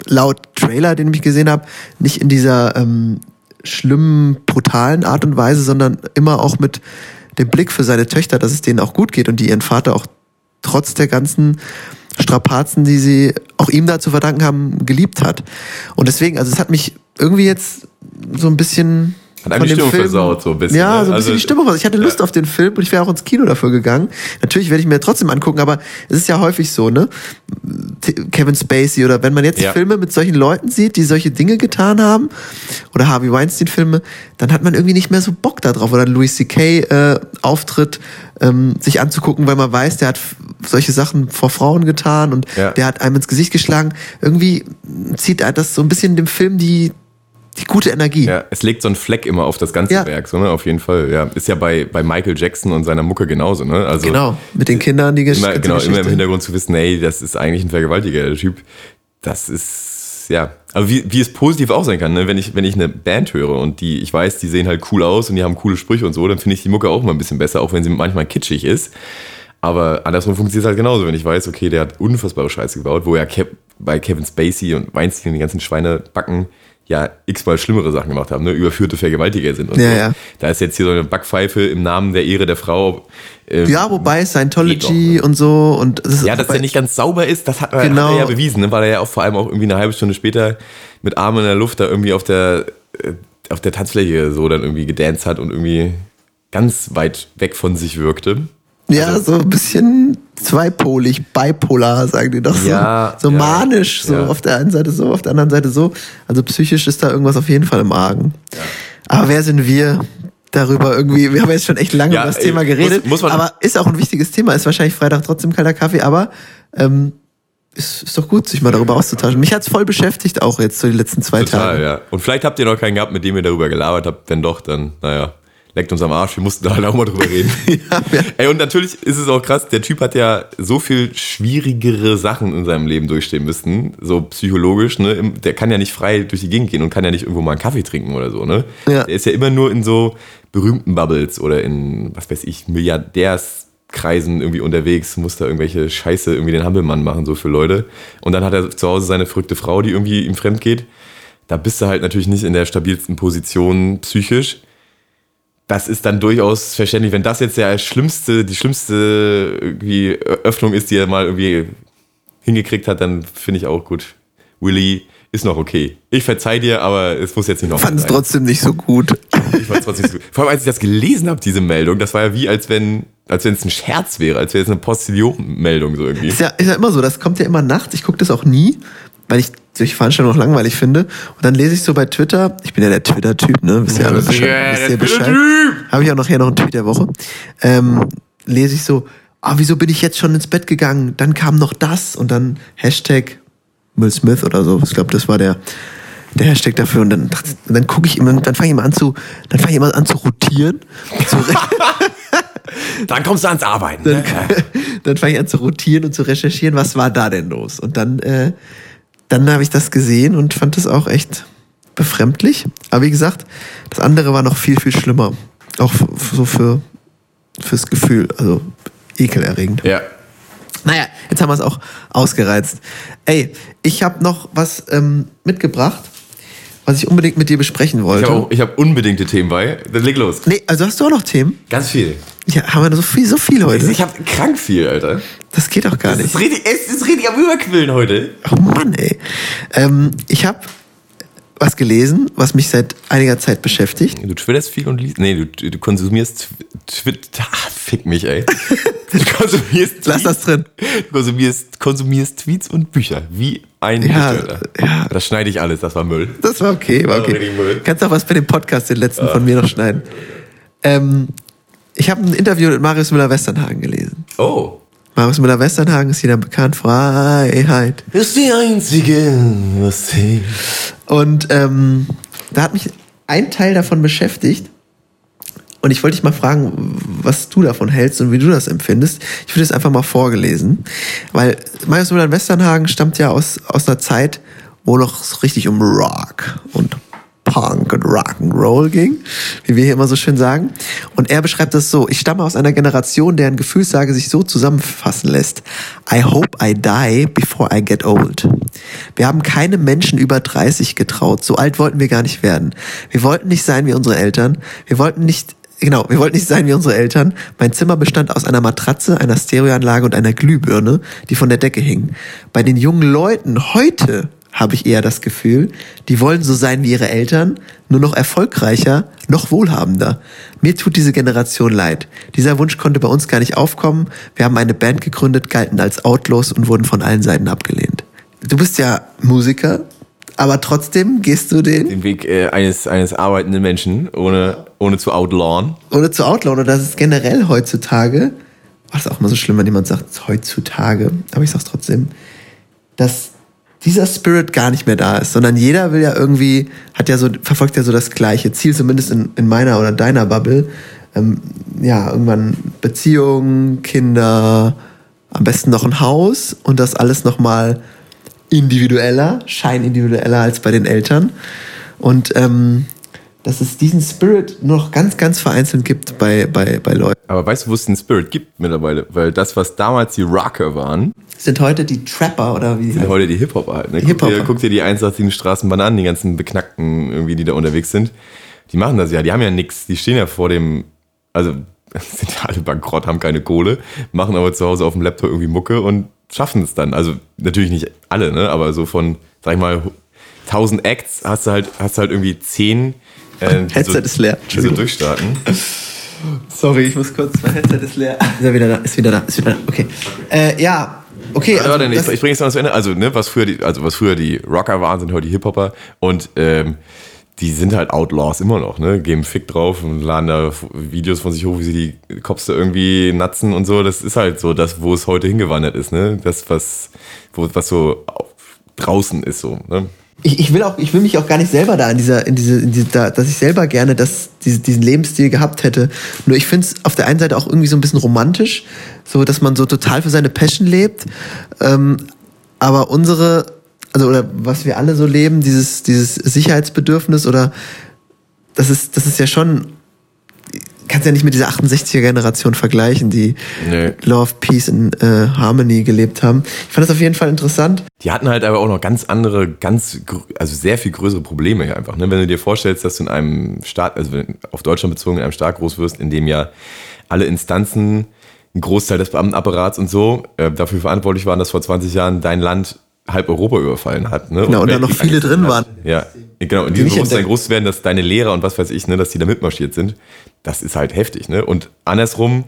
laut Trailer, den ich gesehen habe, nicht in dieser ähm, schlimmen, brutalen Art und Weise, sondern immer auch mit dem Blick für seine Töchter, dass es denen auch gut geht und die ihren Vater auch trotz der ganzen Strapazen, die sie auch ihm da zu verdanken haben, geliebt hat. Und deswegen, also es hat mich irgendwie jetzt so ein bisschen Hat einem die Stimmung versaut, so ein bisschen, Ja, ne? so ein bisschen Also, die Stimmung versaut. Ich hatte Lust ja. auf den Film und ich wäre auch ins Kino dafür gegangen. Natürlich werde ich mir trotzdem angucken, aber es ist ja häufig so, ne? Kevin Spacey oder wenn man jetzt Ja. Filme mit solchen Leuten sieht, die solche Dinge getan haben, oder Harvey Weinstein-Filme, dann hat man irgendwie nicht mehr so Bock darauf. Oder Louis C.K. Äh, Auftritt ähm, sich anzugucken, weil man weiß, der hat solche Sachen vor Frauen getan und Ja. der hat einem ins Gesicht geschlagen. Irgendwie zieht er das so ein bisschen dem Film die, die gute Energie. Ja, es legt so einen Fleck immer auf das ganze Ja. Werk, so, ne? Auf jeden Fall. Ja, ist ja bei, bei Michael Jackson und seiner Mucke genauso, ne? Also Genau, mit den Kindern die Gesch immer, genau, immer im Geschichte. Hintergrund zu wissen, ey, das ist eigentlich ein Vergewaltiger, der Typ. Das ist, ja. Aber wie, wie es positiv auch sein kann, ne? wenn, ich, wenn ich eine Band höre und die, ich weiß, die sehen halt cool aus und die haben coole Sprüche und so, dann finde ich die Mucke auch mal ein bisschen besser, auch wenn sie manchmal kitschig ist. Aber andersrum funktioniert es halt genauso, wenn ich weiß, okay, der hat unfassbare Scheiße gebaut, wo ja Kev bei Kevin Spacey und Weinstein die ganzen Schweinebacken ja x-mal schlimmere Sachen gemacht haben, ne? überführte Vergewaltiger sind und Ja, so. ja. Da ist jetzt hier so eine Backpfeife im Namen der Ehre der Frau. ähm, Ja, wobei Scientology doch, ne? und so und das ist ja, dass der nicht ganz sauber ist, das hat, Genau. hat er ja bewiesen, ne? weil er ja auch vor allem auch irgendwie eine halbe Stunde später mit Armen in der Luft da irgendwie auf der, äh, auf der Tanzfläche so dann irgendwie gedanced hat und irgendwie ganz weit weg von sich wirkte. ja also- so ein bisschen zweipolig, bipolar, sagen die doch so. Ja, so manisch, so auf der einen Seite so, auf der anderen Seite so. Also psychisch ist da irgendwas auf jeden Fall im Argen. Aber wer sind wir? Darüber irgendwie, wir haben jetzt schon echt lange über das ey, Thema muss- geredet, muss man- aber ist auch ein wichtiges Thema, ist wahrscheinlich Freitag trotzdem kalter Kaffee, aber ähm, ist, ist doch gut, sich mal darüber auszutauschen. Mich hat's voll beschäftigt, auch jetzt so die letzten zwei Total, Tage. ja. Und vielleicht habt ihr noch keinen gehabt, mit dem ihr darüber gelabert habt. Wenn doch, dann, naja, leckt uns am Arsch. Wir mussten da halt auch mal drüber reden. Ja, ja. Ey, und natürlich ist es auch krass, der Typ hat ja so viel schwierigere Sachen in seinem Leben durchstehen müssen, so psychologisch, ne? Der kann ja nicht frei durch die Gegend gehen und kann ja nicht irgendwo mal einen Kaffee trinken oder so, ne? Ja. Der ist ja immer nur in so berühmten Bubbles oder in, was weiß ich, Milliardärskreisen irgendwie unterwegs, muss da irgendwelche Scheiße irgendwie den Hampelmann machen, so für Leute. Und dann hat er zu Hause seine verrückte Frau, die irgendwie ihm fremd geht. Da bist du halt natürlich nicht in der stabilsten Position psychisch das ist dann durchaus verständlich, wenn das jetzt der schlimmste, die schlimmste irgendwie Öffnung ist, die er mal irgendwie hingekriegt hat, dann finde ich auch gut. Willy ist noch okay. Ich verzeih dir, aber es muss jetzt nicht noch Fand es trotzdem nicht so gut. ich fand trotzdem so, vor allem als ich das gelesen habe, diese Meldung, das war ja wie, als wenn als wenn es ein Scherz wäre, als wäre es eine Postillon-Meldung so irgendwie. Ist ja, ist ja immer so, das kommt ja immer nachts. Ich gucke das auch nie, weil ich solche Veranstaltungen noch langweilig finde. Und dann lese ich so bei Twitter, ich bin ja der Twitter-Typ, ne? Wisst ihr alle Bescheid? ja, Bescheid? Habe ich auch nachher noch einen Tweet der Woche. Ähm, lese ich so, ah, wieso bin ich jetzt schon ins Bett gegangen? Dann kam noch das und dann Hashtag Will Smith oder so. Ich glaube, das war der, der Hashtag dafür. Und dann, dann gucke ich immer, dann fange ich immer an zu, dann fange ich immer an zu rotieren. Zu, Dann kommst du ans Arbeiten. dann Ne? dann fange ich an zu rotieren und zu recherchieren, was war da denn los? Und dann, äh, dann habe ich das gesehen und fand das auch echt befremdlich. Aber wie gesagt, das andere war noch viel, viel schlimmer. Auch so für, fürs Gefühl, also ekelerregend. Ja. Naja, jetzt haben wir es auch ausgereizt. Ey, ich habe noch was ähm, mitgebracht, was ich unbedingt mit dir besprechen Ich wollte. habe ich hab unbedingte Themen bei. Dann leg los. nee, also hast du auch noch Themen? Ganz viel. Ja, haben wir so viel, so viel heute. Ich habe krank viel, Alter. Das geht doch gar Es nicht. ist richtig, es ist richtig am Überquillen heute. Oh Mann, ey. Ähm, ich habe was gelesen, was mich seit einiger Zeit beschäftigt. Du twitterst viel und liest. Nee, du, du konsumierst Twitter. Ah, fick mich, ey. Du konsumierst Lass das drin. Du konsumierst, konsumierst Tweets und Bücher. Wie ein Ja, ja. Das schneide ich alles, das war Müll. Das war okay, war okay. Kannst auch was bei dem Podcast, den letzten von mir noch schneiden. Ähm, ich habe ein Interview mit Marius Müller-Westernhagen gelesen. Oh. Marius Müller-Westernhagen ist jeder bekannt. Freiheit. Ist die einzige, was zählt. Und ähm, da hat mich ein Teil davon beschäftigt. Und ich wollte dich mal fragen, was du davon hältst und wie du das empfindest. Ich würde es einfach mal vorgelesen. Weil Marius Müller in Westernhagen stammt ja aus, aus einer Zeit, wo noch richtig um Rock und Punk und Rock'n'Roll ging, wie wir hier immer so schön sagen. Und er beschreibt das so, ich stamme aus einer Generation, deren Gefühlslage sich so zusammenfassen lässt. I hope I die before I get old. Wir haben keinem Menschen über 30 getraut. So alt wollten wir gar nicht werden. Wir wollten nicht sein wie unsere Eltern. Wir wollten nicht Genau, wir wollten nicht sein wie unsere Eltern. Mein Zimmer bestand aus einer Matratze, einer Stereoanlage und einer Glühbirne, die von der Decke hing. Bei den jungen Leuten heute habe ich eher das Gefühl, die wollen so sein wie ihre Eltern, nur noch erfolgreicher, noch wohlhabender. Mir tut diese Generation leid. Dieser Wunsch konnte bei uns gar nicht aufkommen. Wir haben eine Band gegründet, galten als Outlaws und wurden von allen Seiten abgelehnt. Du bist ja Musiker, aber trotzdem gehst du den Den Weg äh, eines, eines arbeitenden Menschen, ohne, ohne zu outlawen. oder zu outlawen oder das ist generell heutzutage, das ist auch immer so schlimm, wenn jemand sagt heutzutage, aber ich sag's trotzdem, dass dieser Spirit gar nicht mehr da ist, sondern jeder will ja irgendwie, hat ja so, verfolgt ja so das gleiche Ziel, zumindest in, in meiner oder deiner Bubble. Ähm, ja, irgendwann Beziehungen, Kinder, am besten noch ein Haus und das alles nochmal individueller, scheinindividueller als bei den Eltern. Und ähm, dass es diesen Spirit nur noch ganz, ganz vereinzelt gibt bei, bei, bei Leuten. Aber weißt du, wo es den Spirit gibt mittlerweile? Weil das, was damals die Rocker waren, Sind heute die Trapper oder wie? sind heute die Hip-Hopper halt. Ne? Dir, Hip-Hopper. guck dir die 187 Straßenbahn an, die ganzen Beknackten irgendwie, die da unterwegs sind. Die machen das ja, die haben ja nichts. Die stehen ja vor dem, also sind ja alle bankrott, haben keine Kohle, machen aber zu Hause auf dem Laptop irgendwie Mucke und schaffen es dann. Also natürlich nicht alle, ne? aber so von, sag ich mal, 1000 Acts hast du halt, hast du halt irgendwie 10, äh, Headset so, ist leer. so durchstarten. Sorry, ich muss kurz, mein Headset ist leer. Ist er wieder da, ist wieder da, ist wieder da. Okay. Äh, ja, okay. Also, ich, ich bringe es noch zu Ende. Also, ne, was früher die, also was früher die Rocker waren, sind heute die Hip-Hopper und ähm, die sind halt Outlaws immer noch, ne? Geben Fick drauf und laden da Videos von sich hoch, wie sie die Cops da irgendwie natzen und so. Das ist halt so das, wo es heute hingewandert ist, ne? Das, was, wo, was so draußen ist, so, ne? Ich, ich will auch, ich will mich auch gar nicht selber da in dieser, in diese, in diese da, dass ich selber gerne das, diese, diesen Lebensstil gehabt hätte. Nur ich finde es auf der einen Seite auch irgendwie so ein bisschen romantisch, so dass man so total für seine Passion lebt. Ähm, aber unsere, also oder was wir alle so leben, dieses, dieses Sicherheitsbedürfnis oder das ist, das ist ja schon, kannst ja nicht mit dieser 68er Generation vergleichen, die Nee. Love, Peace and äh, Harmony gelebt haben. Ich fand das auf jeden Fall interessant. Die hatten halt aber auch noch ganz andere, ganz, also sehr viel größere Probleme hier einfach. Ne? Wenn du dir vorstellst, dass du in einem Staat, also auf Deutschland bezogen, in einem Staat groß wirst, in dem ja alle Instanzen, ein Großteil des Beamtenapparats und so, äh, dafür verantwortlich waren, dass vor 20 Jahren dein Land halb Europa überfallen hat. Ne? Genau, und da noch viele drin waren. Ja, genau. Und Die Bewusstsein entdeckt. groß zu werden, dass deine Lehrer und was weiß ich, ne, dass die da mitmarschiert sind, das ist halt heftig. Ne? Und andersrum,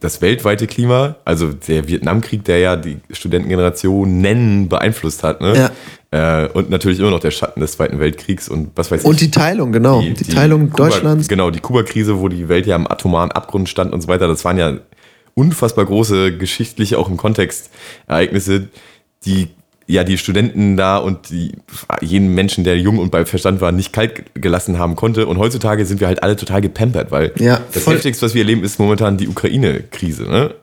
das weltweite Klima, also der Vietnamkrieg, der ja die Studentengenerationen beeinflusst hat, ne? Äh, und natürlich immer noch der Schatten des Zweiten Weltkriegs und was weiß ich. Und die Teilung, genau. Die, Teilung Kuba- Deutschlands. Genau, die Kuba-Krise, wo die Welt ja am atomaren Abgrund stand und so weiter. Das waren ja unfassbar große geschichtliche, auch im Kontext Ereignisse, die ja die Studenten da und die, jeden Menschen, der jung und bei Verstand war, nicht kalt gelassen haben konnte. Und heutzutage sind wir halt alle total gepampert, weil Ja, das voll. Heftigste, was wir erleben, ist momentan die Ukraine-Krise. Ne?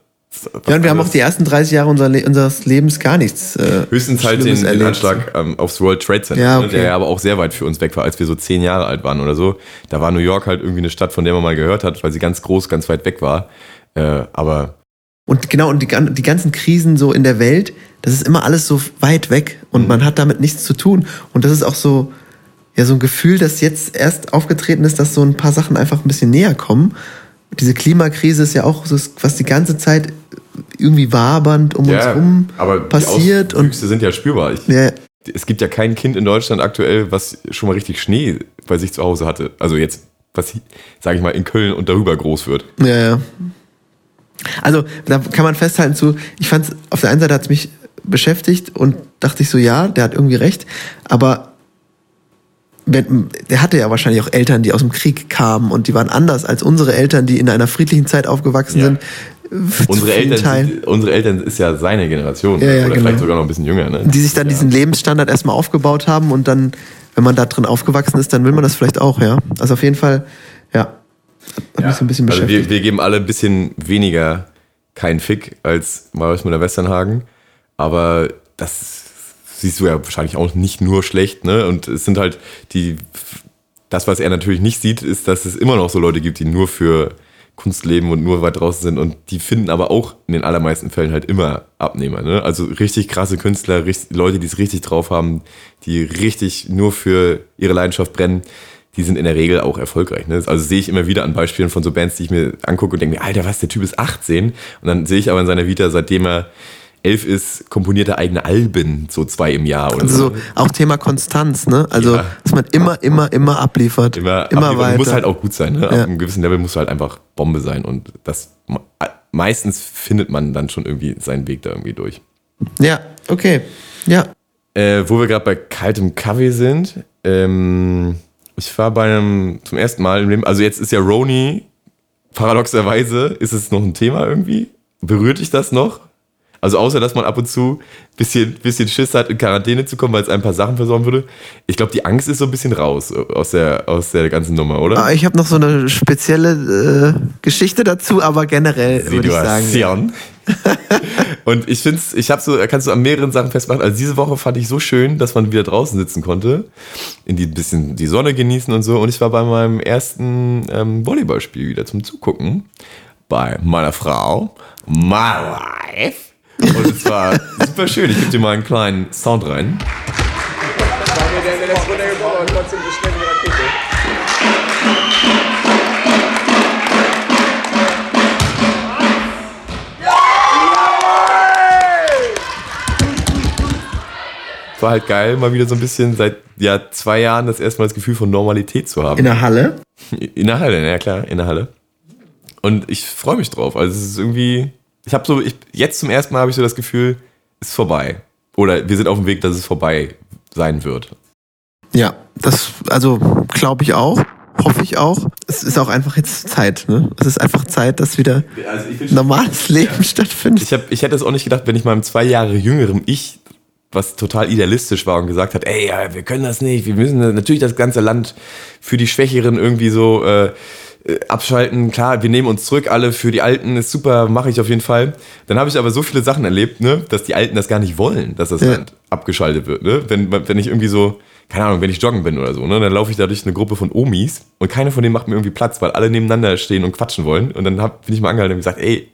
Ja, und wir haben auch die ersten 30 Jahre unser Le unseres Lebens gar nichts. Äh, Höchstens halt den, den. Anschlag ähm, aufs World Trade Center, Ja, ne, okay. der ja aber auch sehr weit für uns weg war, als wir so zehn Jahre alt waren oder so. Da war New York halt irgendwie eine Stadt, von der man mal gehört hat, weil sie ganz groß, ganz weit weg war. Äh, aber Und genau, und die, die ganzen Krisen so in der Welt, das ist immer alles so weit weg und man hat damit nichts zu tun. Und das ist auch so, ja, so ein Gefühl, das jetzt erst aufgetreten ist, dass so ein paar Sachen einfach ein bisschen näher kommen. Diese Klimakrise ist ja auch so, was die ganze Zeit irgendwie wabernd um uns rum aber passiert die und sind ja spürbar. Ich, ja, es gibt ja kein Kind in Deutschland aktuell, was schon mal richtig Schnee bei sich zu Hause hatte. Also jetzt, was, sage ich mal, in Köln und darüber groß wird. Ja, ja. Also, da kann man festhalten zu, ich fand auf der einen Seite hat es mich beschäftigt und dachte ich so, ja, der hat irgendwie recht, aber der hatte ja wahrscheinlich auch Eltern, die aus dem Krieg kamen und die waren anders als unsere Eltern, die in einer friedlichen Zeit aufgewachsen Ja. sind. Unsere Eltern, sind, unsere Eltern ist ja seine Generation. Ja, ja, oder genau. vielleicht sogar noch ein bisschen jünger. Ne? die sich dann diesen Lebensstandard erstmal aufgebaut haben und dann, wenn man da drin aufgewachsen ist, dann will man das vielleicht auch, ja. Also auf jeden Fall, ja. Hat mich so ein bisschen Also beschäftigt. wir, wir geben alle ein bisschen weniger keinen Fick als Marius Müller-Westernhagen. Aber das siehst du ja wahrscheinlich auch nicht nur schlecht. Ne? Und es sind halt die, das, was er natürlich nicht sieht, ist, dass es immer noch so Leute gibt, die nur für Kunst leben und nur weit draußen sind. Und die finden aber auch in den allermeisten Fällen halt immer Abnehmer. Ne? Also richtig krasse Künstler, richtig, Leute, die es richtig drauf haben, die richtig nur für ihre Leidenschaft brennen die sind in der Regel auch erfolgreich. Ne? Also sehe ich immer wieder an Beispielen von so Bands, die ich mir angucke und denke mir, Alter, was, der Typ ist 18. Und dann sehe ich aber in seiner Vita, seitdem er elf ist, komponiert er eigene Alben, so zwei im Jahr oder Also so. auch Thema Konstanz, ne? Also, Ja. dass man immer, immer, immer abliefert. Immer, immer abliefern. weiter. muss halt auch gut sein. Ne? Ja. Auf einem gewissen Level muss halt einfach Bombe sein. Und das meistens findet man dann schon irgendwie seinen Weg da irgendwie durch. Ja, okay. Ja. Äh, wo wir gerade bei kaltem Kaffee sind, ähm, ich war bei einem zum ersten Mal im Leben, also jetzt ist ja Roni, paradoxerweise ist es noch ein Thema irgendwie. Berührt dich das noch? Also außer, dass man ab und zu bisschen, bisschen Schiss hat, in Quarantäne zu kommen, weil es ein paar Sachen versorgen würde. Ich glaube, die Angst ist so ein bisschen raus aus der, aus der ganzen Nummer, oder? Ah, Ich habe noch so eine spezielle äh, Geschichte dazu, aber generell würde ich sagen. Und ich finde ich habe so, kannst du an mehreren Sachen festmachen. Also diese Woche fand ich so schön, dass man wieder draußen sitzen konnte, in die bisschen die Sonne genießen und so. Und ich war bei meinem ersten ähm, Volleyballspiel wieder zum Zugucken bei meiner Frau, my wife. Und es war super schön. Ich gebe dir mal einen kleinen Sound rein. War halt geil, mal wieder so ein bisschen seit ja, zwei Jahren das erste Mal das Gefühl von Normalität zu haben. In der Halle? In der Halle, ja klar, in der Halle. Und ich freue mich drauf. Also es ist irgendwie, ich habe so, ich, jetzt zum ersten Mal habe ich so das Gefühl, es ist vorbei. Oder wir sind auf dem Weg, dass es vorbei sein wird. Ja, das, also glaube ich auch. Hoffe ich auch. Es ist auch einfach jetzt Zeit, ne? Es ist einfach Zeit, dass wieder Also normales Leben stattfindet. ich, hab, ich hätte es auch nicht gedacht, wenn ich meinem zwei Jahre jüngeren Ich, was total idealistisch war und gesagt hat, ey, ja, wir können das nicht, wir müssen natürlich das ganze Land für die Schwächeren irgendwie so äh, abschalten. Klar, wir nehmen uns zurück, alle für die Alten ist super, mache ich auf jeden Fall. Dann habe ich aber so viele Sachen erlebt, ne, dass die Alten das gar nicht wollen, dass das Ja. Land abgeschaltet wird. Ne? Wenn, wenn ich irgendwie so, keine Ahnung, wenn ich joggen bin oder so, ne, dann laufe ich da durch eine Gruppe von Omis und keine von denen macht mir irgendwie Platz, weil alle nebeneinander stehen und quatschen wollen. Und dann hab, bin ich mal angehalten und gesagt, ey,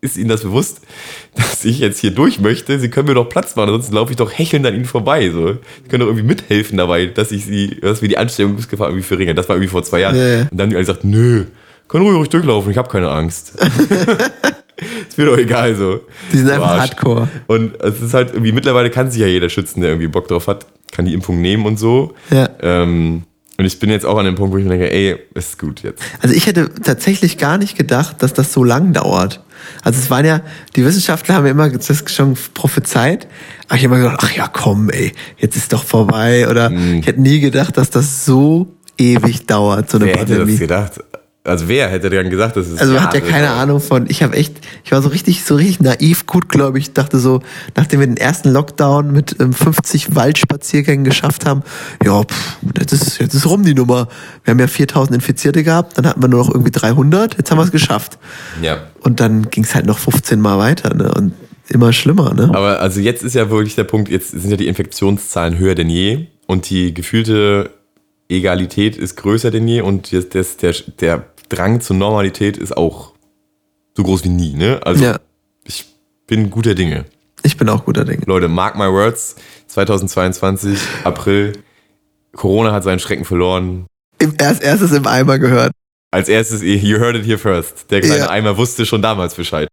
ist Ihnen das bewusst, dass ich jetzt hier durch möchte? Sie können mir doch Platz machen, ansonsten laufe ich doch hechelnd an Ihnen vorbei. So. Sie können doch irgendwie mithelfen dabei, dass ich sie, dass wir die Ansteckungsgefahr irgendwie verringern. Das war irgendwie vor zwei Jahren. Ja, ja. Und dann haben die alle gesagt, nö, können ruhig, ruhig durchlaufen, ich habe keine Angst. ist mir doch egal so. Die sind einfach Arsch. hardcore. Und es ist halt irgendwie, mittlerweile kann sich ja jeder schützen, der irgendwie Bock drauf hat, kann die Impfung nehmen und so. Ja. Ähm, und ich bin jetzt auch an dem Punkt, wo ich mir denke, ey, ist gut jetzt. Also ich hätte tatsächlich gar nicht gedacht, dass das so lang dauert. Also es waren ja, die Wissenschaftler haben ja immer das schon prophezeit. Aber ich habe immer gedacht, ach ja, komm, ey, jetzt ist doch vorbei. Oder Mhm. ich hätte nie gedacht, dass das so ewig dauert, so eine Wer hätte Pandemie. das gedacht? Also wer hätte dann gesagt, dass es Also man hat ja keine? Ahnung von, ich habe echt, ich war so richtig, so richtig naiv, gutgläubig, dachte so, nachdem wir den ersten Lockdown mit ähm, 50 Waldspaziergängen geschafft haben, ja, pff, jetzt ist, jetzt ist rum die Nummer. Wir haben ja 4000 Infizierte gehabt, dann hatten wir nur noch irgendwie 300, jetzt haben wir es geschafft. Ja. Und dann ging es halt noch 15 Mal weiter, ne, und immer schlimmer, ne. Aber also jetzt ist ja wirklich der Punkt, jetzt sind ja die Infektionszahlen höher denn je und die gefühlte Egalität ist größer denn je und das, das, der, der Drang zur Normalität ist auch so groß wie nie, ne? Also Ja. ich bin guter Dinge. Ich bin auch guter Dinge. Leute, mark my words, 2022, April, Corona hat seinen Schrecken verloren. Im, erst erstes im Eimer gehört. Als erstes, you heard it here first. Der kleine Ja. Eimer wusste schon damals Bescheid.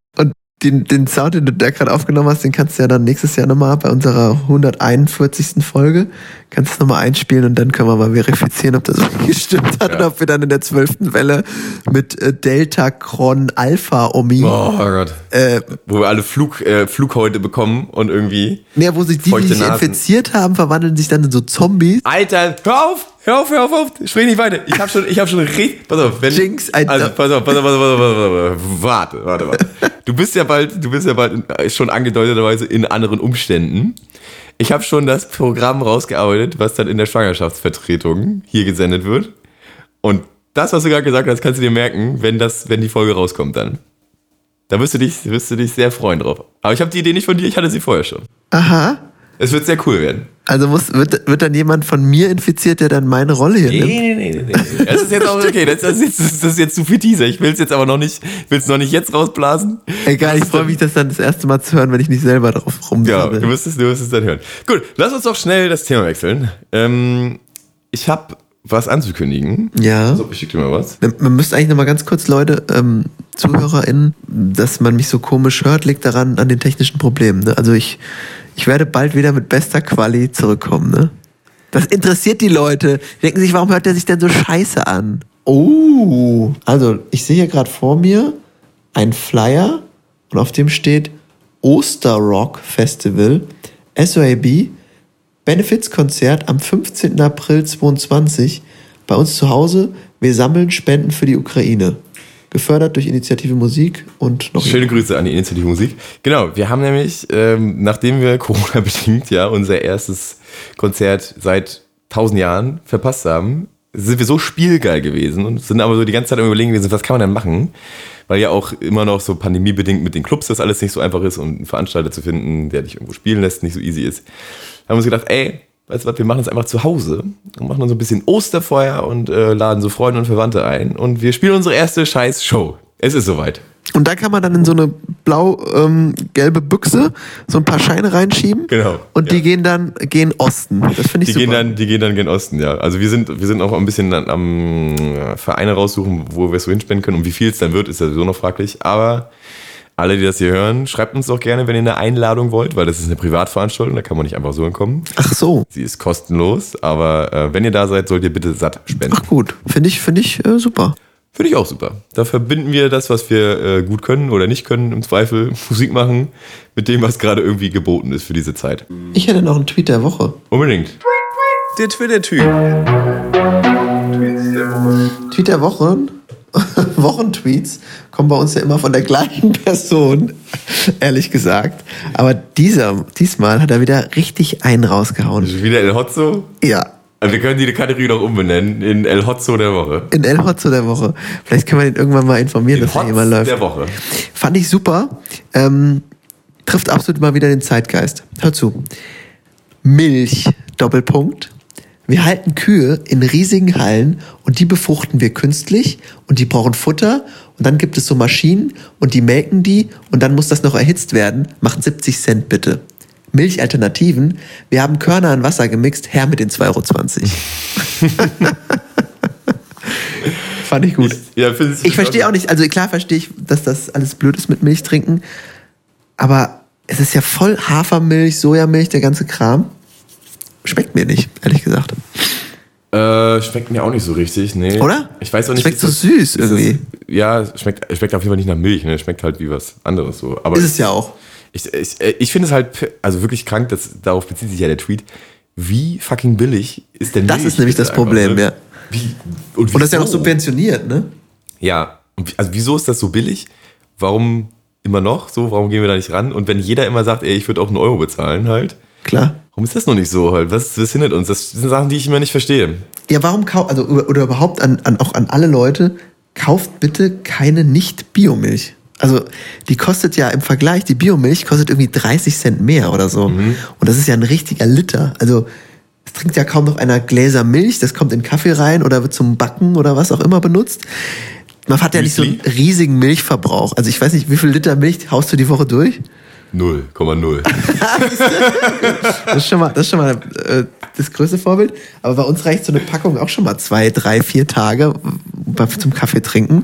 Den, den Sound, den du da gerade aufgenommen hast, den kannst du ja dann nächstes Jahr nochmal bei unserer 141. Folge, kannst du es nochmal einspielen und dann können wir mal verifizieren, ob das wirklich gestimmt hat Ja. und ob wir dann in der zwölften Welle mit äh, Delta Cron Alpha Omi, Oh Gott. äh, Wo wir alle Flug, äh, Flughäute bekommen und irgendwie. nee, wo sich die, die sich infiziert haben, verwandeln sich dann in so Zombies. Alter, hör auf! Hör auf, hör auf, hör auf! Sprich nicht weiter. Ich hab schon, ich hab schon richtig. Pass auf, wenn. Jinx, also, pass auf, pass auf, pass auf, pass auf, pass auf, pass auf. Warte, warte, warte. Du bist ja bald, du bist ja bald in, schon angedeuteterweise in anderen Umständen. Ich habe schon das Programm rausgearbeitet, was dann in der Schwangerschaftsvertretung hier gesendet wird. Und das, was du gerade gesagt hast, kannst du dir merken, wenn das, wenn die Folge rauskommt dann. Da wirst du dich, wirst du dich sehr freuen drauf. Aber ich habe die Idee nicht von dir, ich hatte sie vorher schon. Aha. Es wird sehr cool werden. Also muss, wird, wird dann jemand von mir infiziert, der dann meine Rolle hier nimmt? Nee, nee, nee, nee, nee. Das ist jetzt auch okay. Das, das, ist, jetzt, das ist jetzt zu viel Teaser. Ich will es jetzt aber noch nicht, will es noch nicht jetzt rausblasen. Egal, ich freue mich, das dann das erste Mal zu hören, wenn ich nicht selber drauf Ja, rumsammle. du wirst es, du wirst es dann hören. Gut, lass uns doch schnell das Thema wechseln. Ähm, ich habe was anzukündigen. Ja. So, ich schicke dir mal was. Man, man müsste eigentlich noch mal ganz kurz, Leute, ähm, ZuhörerInnen, dass man mich so komisch hört, liegt daran an den technischen Problemen. Ne? Also ich, ich werde bald wieder mit bester Quali zurückkommen. Ne? Das interessiert die Leute. Die denken sich, warum hört der sich denn so scheiße an? Oh. Also, ich sehe hier gerade vor mir einen Flyer und auf dem steht Osterrock Festival, SOAB, Benefizkonzert am 15. April 22 bei uns zu Hause. Wir sammeln Spenden für die Ukraine. Gefördert durch Initiative Musik und noch Schöne Grüße an die Initiative Musik. Genau, wir haben nämlich, ähm, nachdem wir Corona-bedingt ja unser erstes Konzert seit tausend Jahren verpasst haben, sind wir so spielgeil gewesen und sind aber so die ganze Zeit am überlegen gewesen, was kann man denn machen? Weil ja auch immer noch so pandemiebedingt mit den Clubs das alles nicht so einfach ist und einen Veranstalter zu finden, der dich irgendwo spielen lässt, nicht so easy ist. Da haben wir uns gedacht, ey, weißt du was, wir machen es einfach zu Hause und machen dann so ein bisschen Osterfeuer und äh, laden so Freunde und Verwandte ein und wir spielen unsere erste scheiß Show. Es ist soweit. Und da kann man dann in so eine blau-gelbe Büchse so ein paar Scheine reinschieben. Genau, Und die ja. gehen dann, gehen Osten. Das finde ich Die super. gehen dann, die gehen dann gen Osten, ja. Also wir sind, wir sind auch ein bisschen am, am äh, Vereine raussuchen, wo wir es so hinspenden können. Und wie viel es dann wird, ist ja sowieso noch fraglich. Aber alle, die das hier hören, schreibt uns doch gerne, wenn ihr eine Einladung wollt, weil das ist eine Privatveranstaltung, da kann man nicht einfach so hinkommen. Ach so. Sie ist kostenlos, aber äh, wenn ihr da seid, sollt ihr bitte satt spenden. Ach gut. Finde ich, finde ich äh, super. Finde ich auch super. Da verbinden wir das, was wir äh, gut können oder nicht können, im Zweifel Musik machen, mit dem, was gerade irgendwie geboten ist für diese Zeit. Ich hätte noch einen Tweet der Woche. Unbedingt. Der Twitter-Typ. Tweet der Woche, Wochentweets kommen bei uns ja immer von der gleichen Person, ehrlich gesagt. Aber dieser, diesmal hat er wieder richtig einen rausgehauen. Wieder El Hotzo. Ja, Also wir können die Kategorie noch umbenennen in El Hotzo der Woche. in El Hotzo der Woche. Vielleicht können wir ihn irgendwann mal informieren, dass er hier mal Hotz läuft. der Woche. Fand ich super. Ähm, trifft absolut mal wieder den Zeitgeist. Hör zu. Milch, Doppelpunkt. Wir halten Kühe in riesigen Hallen und die befruchten wir künstlich und die brauchen Futter und dann gibt es so Maschinen und die melken die und dann muss das noch erhitzt werden. Macht 70 Cent bitte. Milchalternativen. Wir haben Körner in Wasser gemixt. Her mit den 2,20 Euro. Fand ich gut. Ja, find's- Ich verstehe auch nicht, also klar verstehe ich, dass das alles blöd ist mit Milch trinken, aber es ist ja voll Hafermilch, Sojamilch, der ganze Kram. Schmeckt mir nicht, ehrlich gesagt. Schmeckt mir auch nicht so richtig, nee. Oder? Ich weiß auch nicht. Schmeckt so das- süß ist das- irgendwie. ja, schmeckt, schmeckt auf jeden Fall nicht nach Milch, ne? Schmeckt halt wie was anderes so. Aber Ist es ja auch. ich, ich, ich finde es halt, also wirklich krank, dass, darauf bezieht sich ja der Tweet. Wie fucking billig ist denn Das Milch ist nämlich das Problem, einfach, ja. ne? Wie, und, Und das ist ja wieso? subventioniert, ne? Ja, also wieso ist das so billig? Warum immer noch so? Warum gehen wir da nicht ran? Und wenn jeder immer sagt, ey, ich würde auch einen Euro bezahlen halt, Klar. warum ist das noch nicht so halt? Was, was hindert uns? Das sind Sachen, die ich immer nicht verstehe. Ja, warum kauft, also oder überhaupt an, an, auch an alle Leute, kauft bitte keine Nicht-Biomilch. Also die kostet ja im Vergleich, die Biomilch kostet irgendwie 30 Cent mehr oder so. Und das ist ja ein richtiger Liter. Also es trinkt ja kaum noch einer Gläser Milch, das kommt in Kaffee rein oder wird zum Backen oder was auch immer benutzt. Man hat ja nicht so einen riesigen Milchverbrauch. Also ich weiß nicht, wie viel Liter Milch haust du die Woche durch? 0,0. Das ist schon mal, das, ist schon mal äh, das größte Vorbild. Aber bei uns reicht so eine Packung auch schon mal zwei, drei, vier Tage äh, zum Kaffee trinken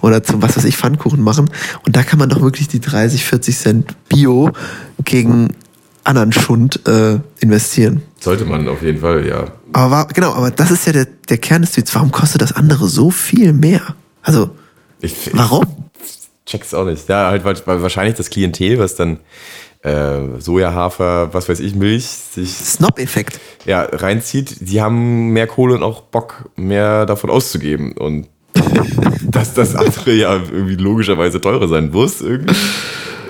oder zum, was weiß ich, Pfannkuchen machen. Und da kann man doch wirklich die 30, 40 Cent Bio gegen anderen Schund äh, investieren. Sollte man auf jeden Fall, ja. Aber war, genau, aber das ist ja der, der Kern des Tweets. Warum kostet das andere so viel mehr? Also, Ich, warum? Check's auch nicht. Ja, halt wahrscheinlich das Klientel, was dann äh, Soja, Hafer, was weiß ich, Milch sich Snob-Effekt. ja, reinzieht, die haben mehr Kohle und auch Bock, mehr davon auszugeben. Und dass das andere ja irgendwie logischerweise teurer sein muss, irgendwie.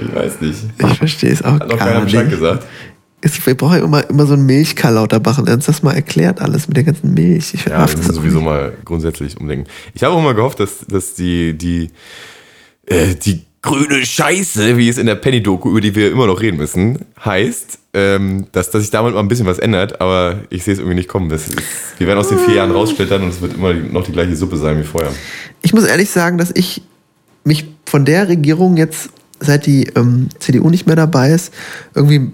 Ich weiß nicht. Ich verstehe es auch Hat noch gar nicht. gesagt. Es, wir brauchen ja immer, immer so einen Milchkalauterbach und uns das mal erklärt, alles mit der ganzen Milch. Ich Ja, das müssen sowieso nicht. mal grundsätzlich umdenken. Ich habe auch mal gehofft, dass, dass die, die, äh, die grüne Scheiße, wie es in der Penny-Doku, über die wir immer noch reden müssen, heißt, ähm, dass, dass sich damit mal ein bisschen was ändert, aber ich sehe es irgendwie nicht kommen. Das ist, wir werden aus den vier Jahren rausschlittern und es wird immer noch die gleiche Suppe sein wie vorher. Ich muss ehrlich sagen, dass ich mich von der Regierung jetzt, seit die ähm, CDU nicht mehr dabei ist, irgendwie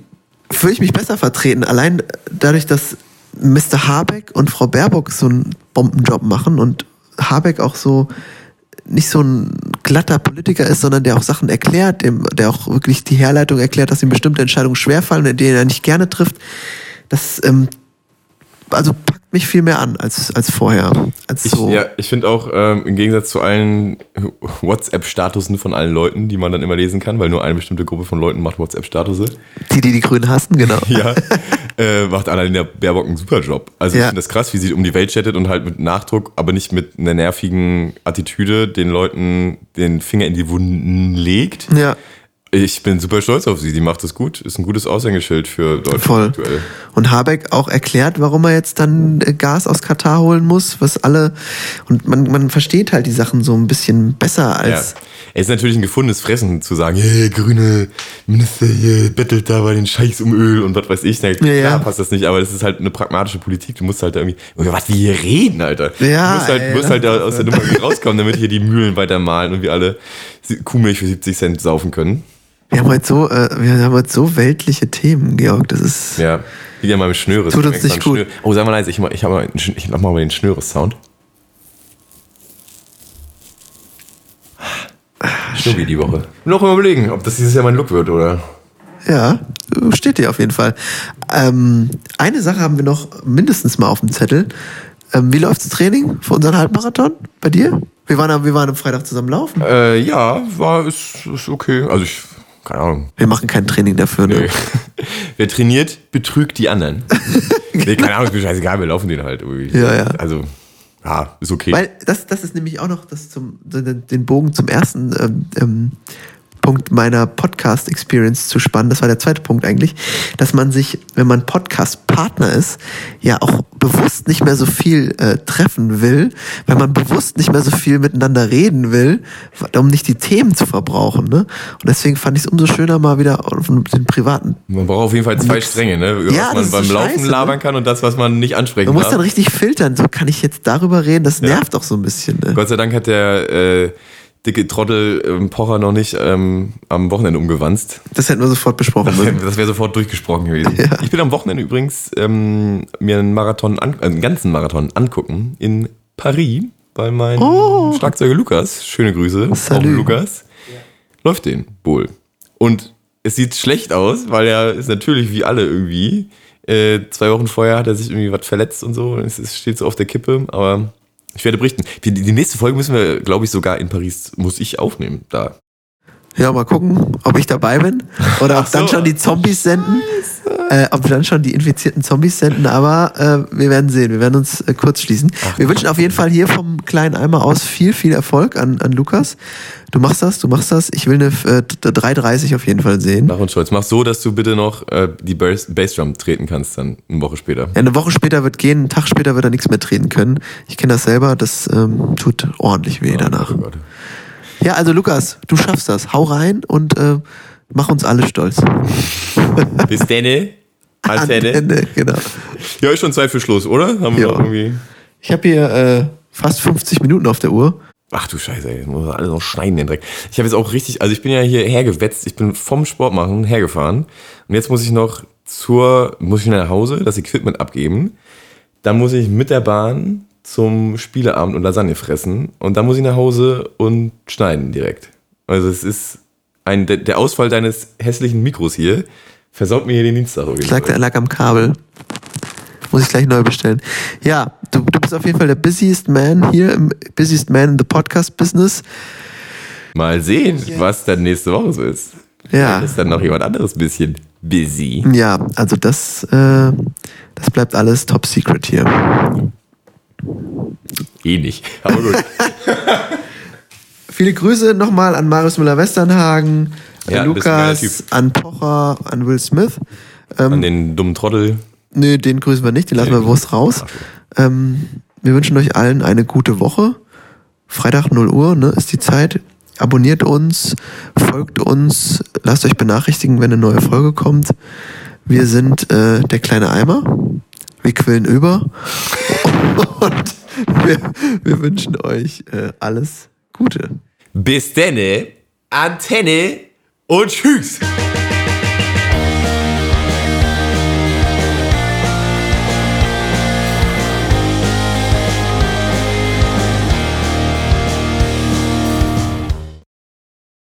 fühle ich mich besser vertreten. Allein dadurch, dass Mr. Habeck und Frau Baerbock so einen Bombenjob machen und Habeck auch so nicht so ein glatter Politiker ist, sondern der auch Sachen erklärt, der auch wirklich die Herleitung erklärt, dass ihm bestimmte Entscheidungen schwerfallen, die er nicht gerne trifft. Das ähm, also mich viel mehr an als, als vorher. Als Ich, so. ja, ich finde auch, ähm, im Gegensatz zu allen WhatsApp-Statusen von allen Leuten, die man dann immer lesen kann, weil nur eine bestimmte Gruppe von Leuten macht WhatsApp-Statuse, Die, die die Grünen hassen, genau. ja, äh, macht Annalena Baerbock einen super Job. Also ich Ja. finde das krass, wie sie um die Welt chattet und halt mit Nachdruck, aber nicht mit einer nervigen Attitüde den Leuten den Finger in die Wunden legt. Ja, Ich bin super stolz auf sie, die macht das gut, ist ein gutes Aushängeschild für Deutschland voll. aktuell. Und Habeck auch erklärt, warum er jetzt dann äh, Gas aus Katar holen muss, was alle und man, man versteht halt die Sachen so ein bisschen besser Ja. als Es ist natürlich ein gefundenes Fressen zu sagen, hey, grüne Minister hier bettelt da bei den Scheichs um Öl und was weiß ich. Na, klar ja. passt das nicht, aber das ist halt eine pragmatische Politik. Du musst halt irgendwie, über was wir hier reden, Alter. Ja, du musst halt, ey, musst halt aus der Nummer rauskommen, damit hier die Mühlen weiter mahlen und wir alle Kuhmilch für 70 Cent saufen können. wir haben heute so äh, wir haben heute so weltliche Themen, Georg, das ist Ja, wieder mal mit Schnöres. Tut uns nicht gut. Schnür- Oh, sag mal leise, ich, mach- ich, mal, ich mach mal den Schnöres-Sound. Schnurri die Woche. Noch überlegen, ob das dieses Jahr mein Look wird, oder? ja, steht dir auf jeden Fall. Ähm, eine Sache haben wir noch mindestens mal auf dem Zettel. Ähm, wie läuft das Training für unseren Halbmarathon bei dir? Wir waren, am- wir waren am Freitag zusammen laufen. Äh, ja, war, ist, ist okay. Also ich, keine Ahnung. Wir machen kein Training dafür, ne? Nee. Wer trainiert, betrügt die anderen. nee, keine Ahnung, ist mir scheißegal, wir laufen den halt irgendwie. Ja, ja. Also, ja, ist okay. Weil das, das ist nämlich auch noch das zum, den den Bogen zum ersten ähm, ähm, Punkt meiner Podcast-Experience zu spannen. Das war der zweite Punkt eigentlich, dass man sich, wenn man Podcast-Partner ist, ja auch bewusst nicht mehr so viel äh, treffen will, weil man bewusst nicht mehr so viel miteinander reden will, um nicht die Themen zu verbrauchen. Ne? Und deswegen fand ich es umso schöner, mal wieder auf den privaten. man braucht auf jeden Fall zwei Stränge, ne? Ja, was das man beim so Laufen scheiße, labern ne? kann und das, was man nicht ansprechen Man muss dann richtig filtern, so kann ich jetzt darüber reden, das nervt doch so ein bisschen. Ne? Gott sei Dank hat der äh, dicke Trottel ähm, Pocher noch nicht ähm, am Wochenende umgewanzt. Das hätten wir sofort besprochen Das müssen. wäre wär sofort durchgesprochen gewesen. Ja. Ich bin am Wochenende übrigens ähm, mir einen Marathon, an, äh, einen ganzen Marathon angucken in Paris bei meinem Oh. Schlagzeuger Lukas. Schöne Grüße. Salü. Auch Lukas. Läuft den wohl. Und es sieht schlecht aus, weil er ist natürlich wie alle irgendwie. Äh, zwei Wochen vorher hat er sich irgendwie was verletzt und so. Es ist- steht so auf der Kippe, aber ich werde berichten. Die, nächste Folge müssen wir, glaube ich, sogar in Paris, muss ich aufnehmen. Da. Ja, mal gucken, ob ich dabei bin. Oder ob Ach so. dann schon die Zombies senden. Äh, ob wir dann schon die infizierten Zombies senden. Aber äh, wir werden sehen. Wir werden uns äh, kurz schließen. wir wünschen auf jeden Fall hier vom kleinen Eimer aus viel, viel Erfolg an, an Lukas. Du machst das, du machst das. Ich will eine äh, 3,30 auf jeden Fall sehen. Mach uns stolz. Mach so, dass du bitte noch äh, die Bass- Bassdrum treten kannst, dann eine Woche später. Ja, eine Woche später wird gehen, einen Tag später wird er nichts mehr treten können. Ich kenne das selber, das ähm, tut ordentlich weh danach. Oh Gott. Ja, also Lukas, du schaffst das. Hau rein und äh, mach uns alle stolz. Bis denne. Antenne. Ende, genau. Ja, ist schon Zeit für Schluss, oder? Haben wir Ja. irgendwie. Ich habe hier äh, fast 50 Minuten auf der Uhr. Ach du Scheiße, ey, das muss man alles noch schneiden, den Dreck. Ich habe jetzt auch richtig, also ich bin ja hier hergewetzt, ich bin vom Sport machen hergefahren und jetzt muss ich noch zur, muss ich nach Hause, das Equipment abgeben. Dann muss ich mit der Bahn zum Spieleabend und Lasagne fressen und dann muss ich nach Hause und schneiden direkt. Also es ist ein, der, der Ausfall deines hässlichen Mikros hier versaut mir hier den Dienstag. lag, lag am Kabel. Muss ich gleich neu bestellen. Ja, du, du bist auf jeden Fall der busiest man hier, im busiest man in the podcast business. Mal sehen, was dann nächste Woche so ist. Ja. Ist dann noch jemand anderes ein bisschen busy. Ja, also das, äh, das bleibt alles top secret hier. Eh nicht. Aber gut. Viele Grüße nochmal an Marius Müller-Westernhagen, an Ja, Lukas, an Pocher, an Will Smith. An den dummen Trottel. Nö, den grüßen wir nicht, den lassen wir bewusst raus. Ähm, wir wünschen euch allen eine gute Woche. Freitag 0 Uhr ne, ist die Zeit. Abonniert uns, folgt uns, lasst euch benachrichtigen, wenn eine neue Folge kommt. Wir sind äh, der kleine Eimer. Wir quillen über. Und wir, wir wünschen euch äh, alles Gute. Bis denne, Antenne und tschüss.